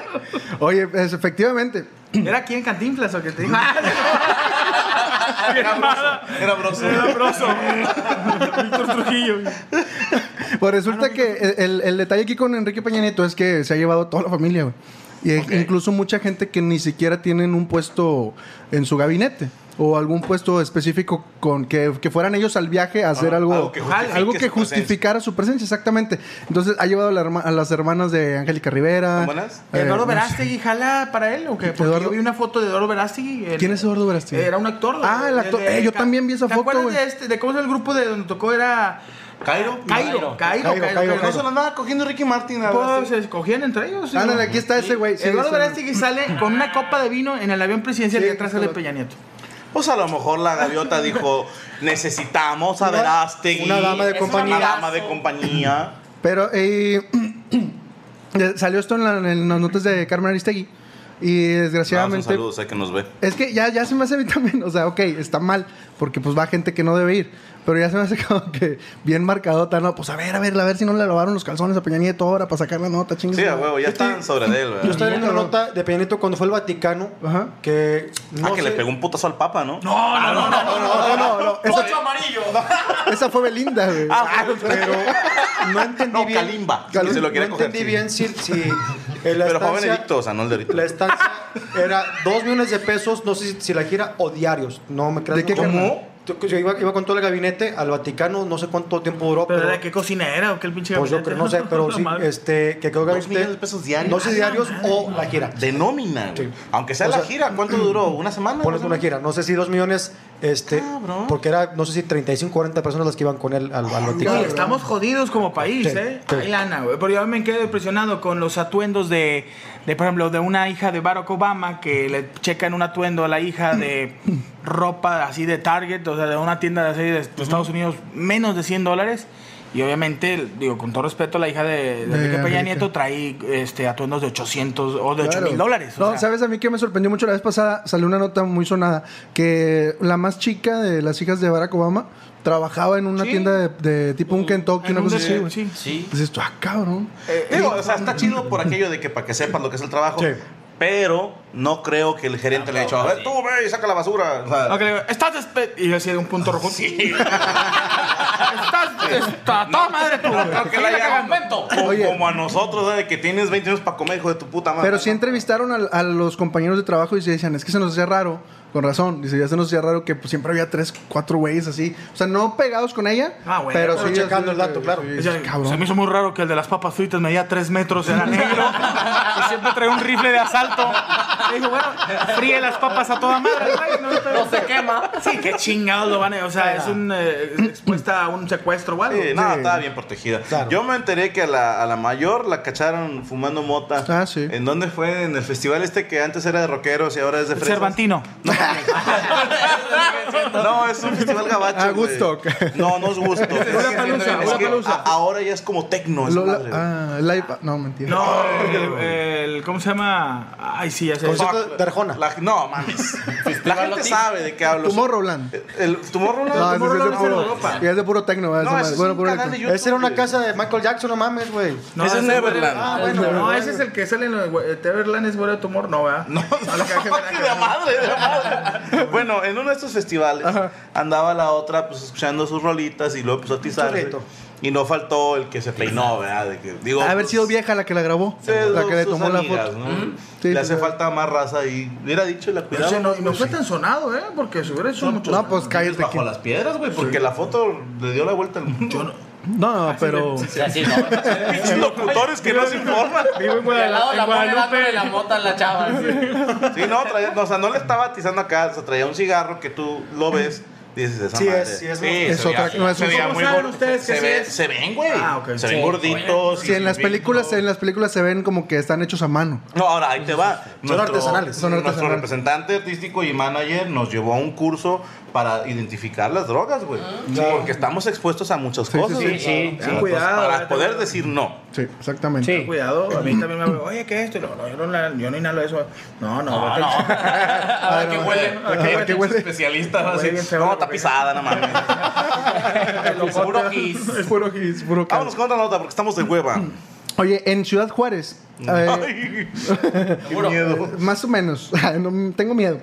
S7: Oye, es, efectivamente.
S3: ¿Era aquí en Cantinflas o qué te?
S1: Era broso. Era broso.
S3: Era broso. Víctor Trujillo.
S7: Pues resulta que el, el detalle aquí con Enrique Peña Nieto es que se ha llevado toda la familia, güey. Y incluso mucha gente que ni siquiera tienen un puesto en su gabinete. O algún puesto específico con que, que fueran ellos al viaje a hacer
S1: Ah,
S7: algo,
S1: algo que justifique
S7: algo que
S1: su presencia.
S7: justificara su presencia, exactamente. Entonces ha llevado a, la herma- a las hermanas de Angélica Rivera.
S1: ¿Son buenas?
S7: eh,
S3: ¿Eduardo
S7: no sé.
S3: Verástegui jala para él o qué? Porque
S7: Eduardo-
S3: yo vi una foto de Eduardo Verástegui. el-
S7: ¿Quién es Eduardo Verástegui?
S3: Era un actor.
S7: Ah, el actor.
S3: de-
S7: Eh, yo también vi esa
S3: ¿Te
S7: foto,
S3: acuerdas
S7: güey.
S3: de este? ¿De cómo es el grupo de donde tocó? Era...
S1: Cairo.
S3: Cairo. Cairo. Cairo.
S2: Cairo,
S3: Cairo.
S1: No se lo andaba cogiendo Ricky Martin.
S3: Pues
S1: sí.
S3: se escogían entre ellos. ¿sí?
S7: Ándale, aquí está ese güey. sí,
S3: Eduardo Verástegui sale con una copa de vino en el avión presidencial
S7: Sí,
S3: y atrás
S7: sí,
S3: sale Peña Nieto.
S1: Pues a lo mejor la gaviota *laughs* dijo, necesitamos a Verástegui.
S2: una dama de compañía.
S1: Una dama de compañía.
S7: Pero eh, *clears throat* salió esto en, la- en las notas de Carmen Aristegui. Y desgraciadamente.
S1: Saludos, sé que nos ve.
S7: Es que ya, ya se me hace mí también, o sea, ok, está mal, porque pues va gente que no debe ir. Pero ya se me hace *laughs* como que bien marcadota, ¿no? Pues a ver, a ver, a ver si no le lavaron los calzones a Peña Nieto ahora para sacar la nota, chingues.
S1: Sí, a huevo, ya están sobre de él,
S2: Yo
S1: ¿verdad?
S2: estaba viendo una nota de Peña Nieto cuando fue al Vaticano
S7: Ajá.
S2: que no
S1: Ah, que
S2: sé-
S1: le pegó un putazo al papa, ¿no?
S7: No, no, no. Esa, *laughs* esa fue Belinda, güey.
S1: Ah,
S2: pero no entendí
S1: No,
S2: bien.
S1: Kalimba. Que se lo quiere
S2: no
S1: coger.
S2: entendí
S1: sí.
S2: bien si, si *laughs* la
S1: Pero fue
S2: estancia-
S1: Benedicto, o sea, no el de
S2: La estancia era dos millones de pesos, no sé si, si la gira o diarios. No me creas.
S7: ¿De qué
S2: no. Yo iba, iba con todo el gabinete al Vaticano, no sé cuánto tiempo duró.
S3: ¿Pero
S2: Pero,
S3: era qué cocinera o qué el pinche
S2: pues yo
S3: gabinete?
S2: creo, no sé, pero *laughs* sí, este, que quedó
S1: Dos millones de pesos diarios.
S2: No sé diarios o la gira.
S1: De nómina.
S2: Sí.
S1: Aunque sea
S2: O
S1: la gira, ¿cuánto *clears throat* duró? ¿Una semana?
S2: Pones una gira, no sé si dos millones, este,
S1: Cabrón.
S2: porque era, no sé si 35, 40 personas las que iban con él al, al Vaticano.
S3: estamos jodidos como país,
S2: Sí,
S3: ¿eh?
S2: sí.
S3: Hay lana, güey. Pero yo me quedo impresionado con los atuendos de, de, por ejemplo, de una hija de Barack Obama que le checan un atuendo a la hija de ropa así de Target, o sea, de una tienda así de Estados Unidos, menos de 100 dólares. Y obviamente, digo, con todo respeto, la hija de, de
S7: De
S3: Enrique Peña
S7: Enrique.
S3: Nieto trae este, atuendos de 800 o de 8
S7: Claro.
S3: mil dólares. o
S7: No,
S3: sea.
S7: ¿sabes a mí que me sorprendió mucho? La vez pasada salió una nota muy sonada que la más chica de las hijas de Barack Obama trabajaba en una
S3: Sí.
S7: tienda de, de tipo un Kentucky,
S3: En
S7: una
S3: un
S7: cosa
S3: de-
S7: así, güey.
S3: sí.
S4: Sí.
S7: Dices tú, ah, cabrón.
S1: Digo, o sea, está chido por aquello de que para que sepas lo que es el trabajo.
S2: Sí.
S1: Pero no creo que el gerente le haya dicho, a ver, tú ve y saca la basura. O sea,
S3: estás despe... Y yo así de un punto rojo. Sí. *laughs* estás... Está toda madre tú.
S1: no que le haya
S4: momento.
S1: como,
S7: Oye.
S1: como a nosotros, ¿eh? de que tienes 20 años para comer, hijo de tu puta madre.
S7: Pero sí entrevistaron a, a los compañeros de trabajo y se decían, es que se nos hacía raro, con razón, dice, ya se nos hacía raro que pues, siempre había tres, cuatro güeyes así. O sea, no pegados con ella,
S3: Ah, bueno,
S7: pero
S2: pero
S7: sí
S2: checando el dato, claro.
S7: sí, cabrón.
S3: Se me hizo muy raro que el de las papas fritas medía 3 metros, era negro. y siempre traía un rifle de asalto. Y dijo, bueno, fríe las papas a toda madre. güey, No,
S4: No se quema.
S3: Sí, qué chingados lo van a... O sea, es un, eh, expuesta a un secuestro o algo.
S1: Sí, no, estaba bien protegida.
S2: Claro.
S1: Yo me enteré que a la, a la mayor la cacharon fumando mota.
S7: Ah, sí.
S1: ¿En dónde fue? En el festival este que antes era de rockeros y ahora es de fresas.
S3: Cervantino.
S1: No, es un festival gabacho.
S7: Ah,
S1: güey.
S7: Woodstock.
S1: No, no es gusto. es es que a- ahora ya es como tecno.
S7: Lola- ah, live- no, mentira.
S3: No, el, el- ¿Cómo se llama? Ay, sí, ya sé.
S2: Concierto de Arjona.
S1: La- no, mames. *laughs* La gente sabe de qué hablo.
S7: Tomorrowland.
S1: El Tomorrowland.
S7: No, es de puro,
S3: Europa.
S7: y es de puro tecno.
S1: No, es
S7: bueno,
S1: un
S7: puro
S1: canal de
S7: electro.
S1: YouTube.
S2: Esa era una casa de Michael Jackson, no mames, güey.
S3: No,
S1: Ese es Neverland.
S2: Ah,
S3: No,
S2: bueno.
S3: no, ese es el que sale en los Neverland es Bola de Tumor, no, ¿verdad?
S1: No, de la *laughs* madre, de la madre. Bueno, en uno de estos festivales andaba la otra pues escuchando sus rolitas y luego empezó a atizarse. Y no faltó el que se peinó, ¿verdad? De que, digo,
S7: Ha haber
S1: pues,
S7: sido vieja la que la grabó,
S1: sí,
S7: la que le tomó la
S1: amigas,
S7: foto.
S1: ¿no?
S7: Sí,
S1: Le
S7: sí,
S1: hace
S7: sí.
S1: falta más raza y hubiera dicho y la cuidado.
S3: Ese no, y no fue tan sonado, ¿eh? Porque se hubiera hecho mucho.
S7: No, pues cállate.
S1: bajo
S7: que-
S1: las piedras, güey, porque la foto le dio la vuelta al mundo.
S7: No, pero...
S4: O sea, sí, no. *laughs*
S1: Pinches locutores que no se informan.
S3: Vivo en
S4: la
S3: Guadalupe.
S4: la mota a la chava. así.
S1: Sí, no, traía- no, o sea, no le estaba atizando acá, o sea, traía un cigarro que tú lo ves Dices esa
S2: Sí
S1: madre.
S2: es, sí es,
S1: Sí,
S7: es
S1: se
S7: otra- no, es
S1: se
S7: un-
S1: veía
S3: ¿Cómo
S1: muy
S3: saben ustedes que
S1: se, ve-
S3: es?
S1: se ven, güey.
S3: Ah, ok.
S1: Se ven
S4: Sí.
S1: gorditos.
S7: Sí, en las películas, en las películas se ven como que están hechos a mano.
S1: No, ahora ahí te va.
S2: Son artesanales.
S7: Son
S1: Nuestro
S7: artesanales.
S1: representante artístico y manager nos llevó a un curso para identificar las drogas, güey. Porque estamos expuestos a muchas
S7: Sí,
S1: cosas.
S7: sí,
S3: sí. Sí, cuidado,
S1: Para
S3: güey.
S1: poder decir no.
S7: Sí, exactamente.
S3: Cuidado, a mí también me hablan, oye, ¿qué es esto? No, no, yo no, yo no inhalo eso. No, no,
S1: No, no. *laughs*
S7: Ah,
S1: ¿A qué
S7: no.
S1: huele? ¿A qué
S7: ¿A qué huele?
S1: Especialista. ¿no? Está pisada, no mames. *laughs*
S4: Puro gis.
S7: Es puro gis, puro cal.
S1: Vámonos con otra nota porque estamos de hueva. *clears throat*
S7: Oye, en Ciudad Juárez, eh,
S1: Ay, *laughs* qué miedo.
S7: más o menos, no, tengo miedo.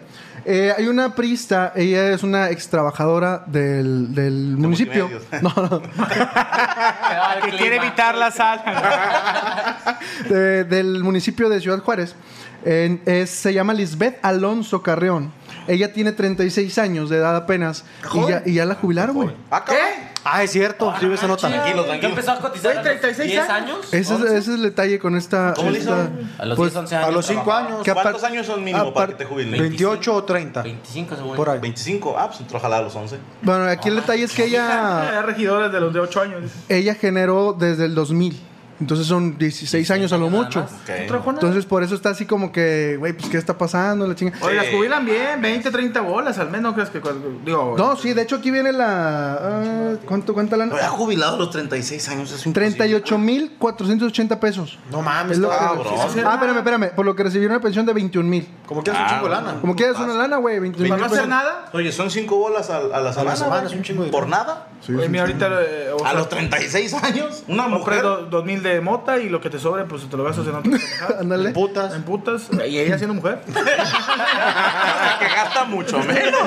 S7: Eh, hay una priista, ella es una ex trabajadora del, del municipio.
S1: multimedios. *laughs*
S7: No, no, *laughs*
S3: que quiere evitar la sal. *laughs*
S7: de- del municipio de Ciudad Juárez. En- es- se llama Lisbeth Alonso Carreón. Ella tiene 36 años de edad apenas. Y ya, y ya la jubilaron, güey.
S1: Ah, cabrón.
S2: Ah, es cierto, sí, esa nota.
S1: Tranquilo,
S4: ¿Ya
S1: tranquilo.
S4: empezó a cotizar
S3: Güey,
S4: a los
S3: 36
S4: 10
S3: años.
S7: Ese es,
S4: 11.
S7: ese es el detalle con esta.
S1: ¿Cómo le hizo?
S7: esta-
S4: A los
S7: pues,
S4: 10, 11 años.
S2: A los 5
S4: trabajaba.
S2: años,
S7: ¿Qué
S1: ¿Cuántos años son mínimo para que te jubilen?
S2: 28 o 30.
S4: 25 según
S2: Por ahí.
S1: 25. Ah, pues entró a jalar a los 11.
S7: Bueno, aquí el detalle es que ella, *laughs*
S3: Hay regidores de los de 8 años.
S7: ella generó desde el 2000. Entonces son 16 años a lo mucho.
S4: más.
S1: Ok.
S3: No trajo nada.
S7: Entonces por eso está así como que, güey, pues ¿qué está pasando? La chinga.
S3: Oye, las jubilan bien, 20, 30 bolas al menos, ¿no crees que digo?
S7: No, sí, de hecho aquí viene la... ah, ¿Cuánto cuánta la?
S1: Oye, ha jubilado a los 36 años. Es imposible.
S7: 38,480 pesos.
S2: No mames,
S7: Es lo que-
S2: está-
S1: cabrón.
S7: Ah, espérame, espérame. Por lo que recibieron una pensión de 21 mil.
S2: Como que hace un chingo de lana.
S7: Como quieras una lana, güey. 21
S3: ¿Para
S7: mil
S3: no hacer nada?
S1: Oye, son 5 bolas a, a la semana.
S2: semana,
S1: güey.
S2: es un chingo de
S1: ¿Por nada?
S7: Sí,
S3: Oye, mira, ahorita. eh, o
S1: A los 36 años. Una mujer.
S3: do- dos mil de mota y lo que te sobre, pues te lo gastas en *laughs* pendejadas.
S7: Ándale.
S2: Putas.
S3: En putas. Y ella siendo mujer. *laughs*
S1: que gasta mucho menos.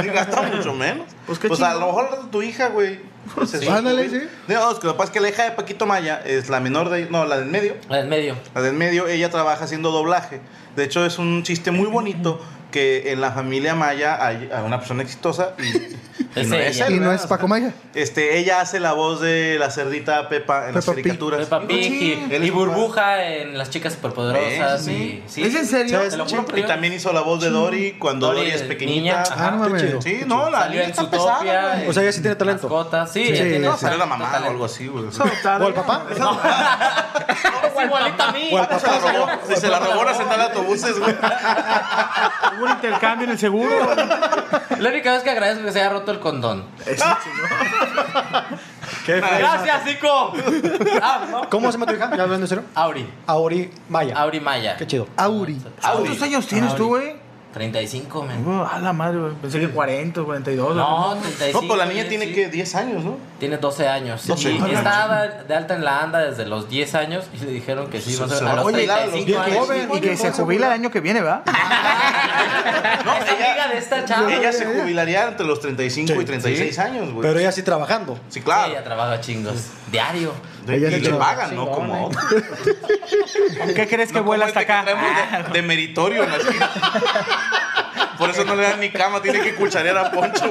S1: Sí, gasta mucho menos.
S3: Pues
S1: Pues, a lo mejor tu hija, güey. Pues,
S7: Sí. Ándale, sí.
S1: No, es que lo que pasa es que la hija de Paquito Maya es la menor de. No, la del medio.
S4: La del medio.
S1: La del medio, ella trabaja haciendo doblaje. De hecho, es un chiste muy bonito que en la familia Maya hay una persona exitosa y, y *laughs* no es él,
S7: Y no es Paco Maya.
S1: Este, ella hace la voz de la cerdita Pepa en las
S7: Peppa Pig.
S1: caricaturas.
S4: Peppa Pig y, y burbuja en las chicas superpoderosas.
S1: Sí,
S4: y, sí.
S3: ¿Es en serio?
S4: Te lo juro
S1: Y también hizo la voz de Dory cuando Dory,
S4: Dory
S1: es pequeñita.
S4: niña.
S7: Ah, no mames.
S2: chido.
S1: Sí, no, la
S4: Salió en
S1: está
S4: Zootopia.
S1: pesada.
S2: O sea, ella sí tiene talento.
S4: Mascota. Sí,
S7: Sí,
S4: ella tiene
S1: No, salió la
S4: talento.
S1: mamá o algo así, güey.
S2: ¿O el papá? *laughs*
S4: Es *laughs* igualita a mí.
S1: Se la robó, si se la robó la central de autobuses, güey.
S3: Intercambio en el seguro.
S4: La única vez que agradezco que se haya roto el condón.
S2: ¿Qué?
S4: Gracias, Nico. Ah, ¿no?
S2: ¿Cómo se llama tu hija? ¿Ya hablando serio?
S4: Auri.
S2: Auri Maya.
S4: Auri Maya.
S2: Qué chido.
S7: Auri.
S3: ¿Cuántos años tienes tú, güey?
S4: 35, men.
S3: Oh, a la madre, güey. Pensé que 40, 42.
S4: No,
S1: No,
S4: 35.
S1: pues la niña
S4: sí,
S1: tiene
S4: sí.
S1: que 10 años, ¿no?
S4: Tiene 12 años.
S1: 12.
S4: Y está de alta en la ANDA desde los 10 años y le dijeron que sí,
S1: Se-
S4: más o
S1: se.
S4: A
S1: va a
S4: los
S1: los
S4: 35
S1: bien
S4: años.
S1: joven.
S3: Y que se jubila el año que viene, ¿va? *laughs*
S1: No,
S4: Es amiga de esta chava.
S1: Ella se jubilaría entre los 35 y 36 años, güey.
S2: Pero ella sí trabajando.
S1: Sí, claro.
S4: Ella trabaja chingos. Diario.
S1: De- y le pagan, ¿no? Como otro.
S3: ¿Con qué crees que
S1: No
S3: vuela hasta
S1: este que
S3: acá?
S1: traemos de, de meritorio en la esquina. Por eso no le dan ni cama, tiene que cucharear a Poncho. *laughs*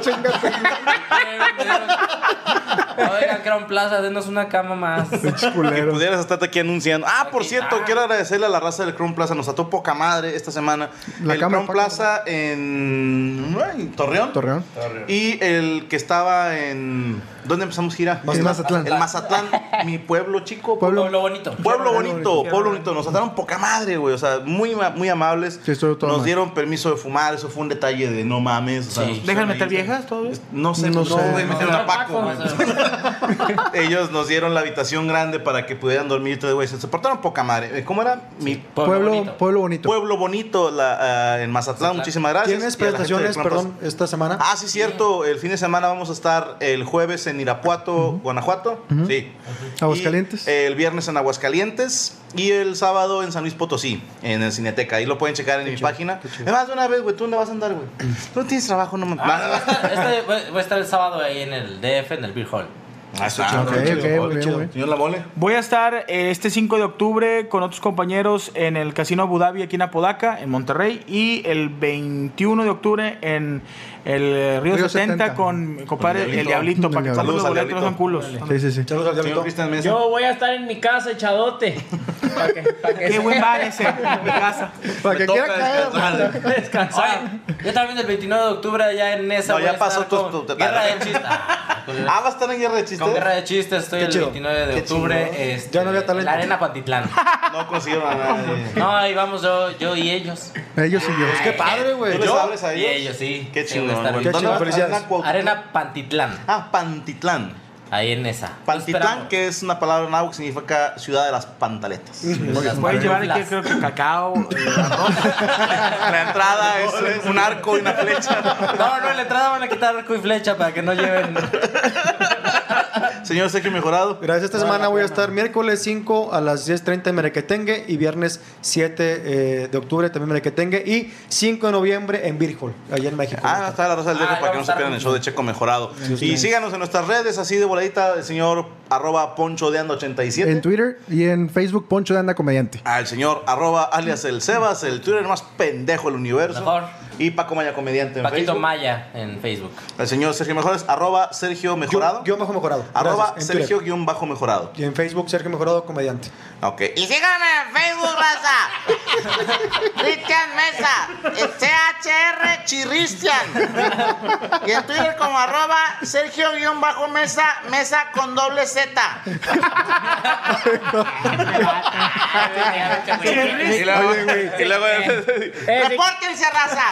S4: Oigan, Crown Plaza, denos una cama más.
S1: Que pudieras estar aquí anunciando. Ah, por cierto,
S4: está.
S1: quiero agradecerle a la raza del Crown Plaza. Nos ató poca madre esta semana.
S7: La
S1: el
S7: cama,
S1: Crown. Plaza en, en Torreón.
S7: Torreón.
S1: Y el que estaba en. ¿Dónde empezamos gira?
S7: En Mazatlán.
S1: El Mazatlán, mi pueblo chico.
S7: Pueblo-
S4: Pueblo bonito.
S1: Pueblo bonito, pueblo bonito. Nos trataron poca madre, güey. O sea, muy, muy amables.
S7: Sí, todo
S1: Nos
S7: mal.
S1: dieron permiso de fumar. Eso fue un detalle de no mames. o sea,
S4: Sí.
S1: nos
S3: ¿Dejan
S1: pusieron
S3: meter viejas todavía?
S1: No sé,
S7: No
S1: no,
S7: sé.
S1: güey, metieron a Paco. *laughs* Ellos nos dieron la habitación grande para que pudieran dormir tres güeyes. Se portaron poca madre. Eh, ¿Cómo era? Mi
S7: Pueblo,
S4: bonito.
S7: pueblo bonito.
S1: pueblo bonito la, ah, en Mazatlán. Muchísimas gracias.
S2: ¿Tienes presentaciones, perdón, esta semana?
S1: Ah, sí, cierto. El fin de semana vamos a estar el jueves en Irapuato, Guanajuato. Sí.
S7: Aguascalientes.
S1: Y el viernes en Aguascalientes. Y el sábado en San Luis Potosí, en el Cineteca. Ahí lo pueden checar en mi página. Además, de una vez, güey, ¿tú dónde vas a andar, güey? *clears throat* Tú no tienes trabajo, no me.
S4: Ah, Este, voy voy a estar el sábado ahí en el DF, en el Beer Hall.
S1: Ah, está
S7: Ok,
S1: chido.
S7: ok,
S1: Chido.
S7: muy bien,
S2: chido.
S7: muy bien.
S1: Señor La Mole.
S3: Voy a estar eh, este 5 de octubre con otros compañeros en el Casino Abu Dhabi aquí en Apodaca, en Monterrey, y el 21 de octubre en el Río,
S7: Río
S3: 70,
S7: 70.
S3: con mi compadre
S1: Con
S3: el Diablito, para que
S7: Saludos
S1: al Diablito.
S3: sean culos.
S7: Sí, sí, sí.
S2: Saludos al diablito.
S5: Yo voy a estar en mi casa echadote. Para que, pa' que
S3: Qué buen bar ese, en mi casa.
S7: Para que quiera caer.
S1: descansar.
S5: descansar.
S4: Oye, yo también el 29 de octubre allá en esa.
S1: No, ya pasó tu-
S4: Guerra de chistes. Ah,
S1: Ah, va a estar en Guerra de Chistes.
S4: Con Guerra de Chistes estoy
S2: Qué
S4: el
S2: chido.
S4: 29 de
S1: Qué
S4: octubre.
S1: chingón.
S4: este,
S2: Ya no había talento.
S4: En la Arena Pantitlán. *laughs*
S1: No consiguieron a nadie. *laughs*
S4: No, ahí vamos yo, yo y ellos.
S7: Ellos y yo.
S2: Qué padre, güey.
S1: ¿Tú les
S2: Yo-
S1: hables a
S4: Y
S1: ellos?
S4: ellos, sí.
S1: Qué
S4: a
S1: chingón, güey.
S2: Qué
S1: ¿Dónde
S2: felicidades.
S1: Arena Cuautitlán.
S4: Arena Pantitlán.
S1: Ah, Pantitlán.
S4: Ahí en esa.
S1: Pantitlán, que es una palabra náhuatl que significa ciudad de las pantaletas.
S3: Puedes llevar aquí, creo que cacao, *laughs* eh.
S1: La entrada es un arco y una flecha.
S4: No, no, en la entrada van a quitar arco y flecha para que no lleven. *laughs*
S1: Señor Sergio Mejorado.
S2: Gracias. Esta semana voy a estar miércoles 5 a las 10.30 en Merequetengue y viernes 7 eh, de octubre también en Merequetengue y 5 de noviembre en Virgol, allá en México.
S1: Ah, está la Rosa del Dejo
S4: Ah,
S1: para que no se pierdan el show de Checo Mejorado. Y síganos en nuestras redes, así de voladita, el señor arroba poncho de ando 87.
S7: En Twitter y en Facebook, Poncho de Anda Comediante.
S1: al señor arroba alias el Sebas, el Twitter más pendejo del universo.
S4: Mejor.
S1: Y Paco Maya Comediante en
S4: Paquito
S1: Facebook.
S4: Maya en Facebook.
S1: El señor Sergio Mejores, arroba Sergio Mejorado.
S2: Guión bajo mejorado.
S1: arroba
S2: Gracias, en Twitter.
S1: Sergio guion bajo mejorado.
S2: Y en Facebook, Sergio Mejorado Comediante.
S1: Ok.
S8: Y síganme en Facebook, raza. *laughs* Cristian Mesa. CHR Chirristian. Y en Twitter como arroba Sergio-Mesa, Mesa con doble Z.
S1: Y luego, y luego
S8: Repórtense, raza.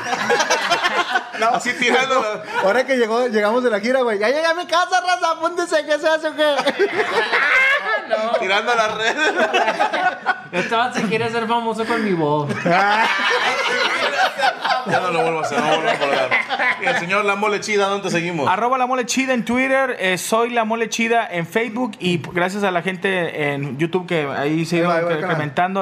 S1: no, así tirando.
S7: Ahora que llegó, llegamos de la gira, güey. Ya llegué a mi casa, raza. Apúntense, ¿qué se hace o qué? *laughs*
S1: Tirando las redes.
S5: Este vato se quiere ser famoso con mi voz. *laughs*
S1: Ya no lo vuelvo a hacer, no vuelvo a colgar. Y el señor La Mole Chida, ¿dónde seguimos?
S3: Arroba la mole chida en Twitter, eh, soy la mole chida en Facebook y gracias a la gente en YouTube que ahí se ido
S7: va,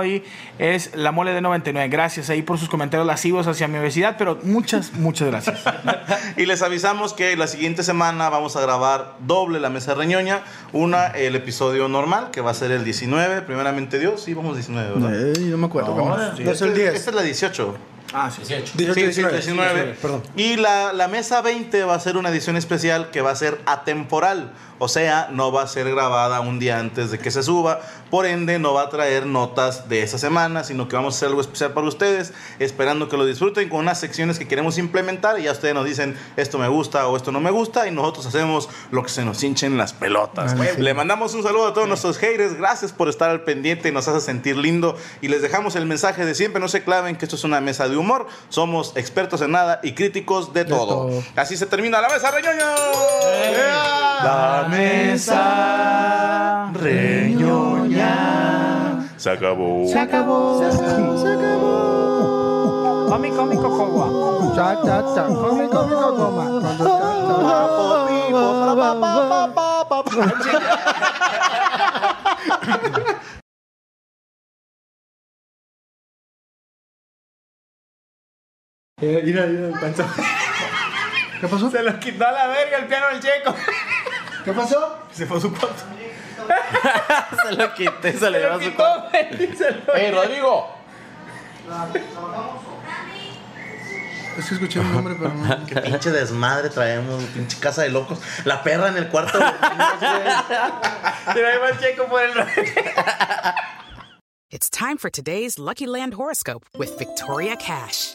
S7: ahí
S3: es la mole de 99. Gracias ahí por sus comentarios lascivos hacia mi obesidad, pero muchas, muchas gracias. *laughs*
S1: Y les avisamos que la siguiente semana vamos a grabar doble la mesa reñoña. Una, el episodio normal, que va a ser el 19, primeramente Dios. Sí, vamos 19, ¿verdad?
S7: Ey, no me acuerdo. ¿cómo?
S2: No es el 10.
S1: Esta es la 18.
S3: Ah, sí.
S4: 18.
S2: 18,
S1: Sí, sí,
S2: 19.
S1: 19.
S2: Perdón.
S1: Y la, la mesa 20 va a ser una edición especial que va a ser atemporal. O sea, no va a ser grabada un día antes de que se suba. Por ende, no va a traer notas de esa semana, sino que vamos a hacer algo especial para ustedes, esperando que lo disfruten con unas secciones que queremos implementar. Y ya ustedes nos dicen, esto me gusta o esto no me gusta. Y nosotros hacemos lo que se nos hinchen las pelotas.
S7: Ah, sí.
S1: Le mandamos un saludo a todos nuestros haters. Gracias por estar al pendiente. Nos hace sentir lindo. Y les dejamos el mensaje de siempre. No se claven que esto es una mesa de humor. Somos expertos en nada y críticos de, todo.
S7: todo.
S1: Así se termina la mesa, reñoño. La mesa reñoña. Se acabó.
S7: Se acabó. Se acabó.
S3: Comi, comi, cocoa.
S7: Cha, cha, cha. Come, come, coma.
S2: Mira, mira, el panza.
S7: ¿Qué pasó?
S3: Se lo quitó a la verga el piano del checo.
S7: ¿Qué pasó?
S3: Se fue a su cuarto. *laughs*
S4: Se lo quité, se lo llevó a su cuarto.
S1: ¡Ey, *laughs* Rodrigo!
S7: Es que escuché un nombre, pero no. *laughs*
S1: Qué pinche desmadre traemos, pinche casa de locos. La perra en el cuarto.
S5: Se va el checo por el.
S9: It's time for today's Lucky Land horoscope with Victoria Cash.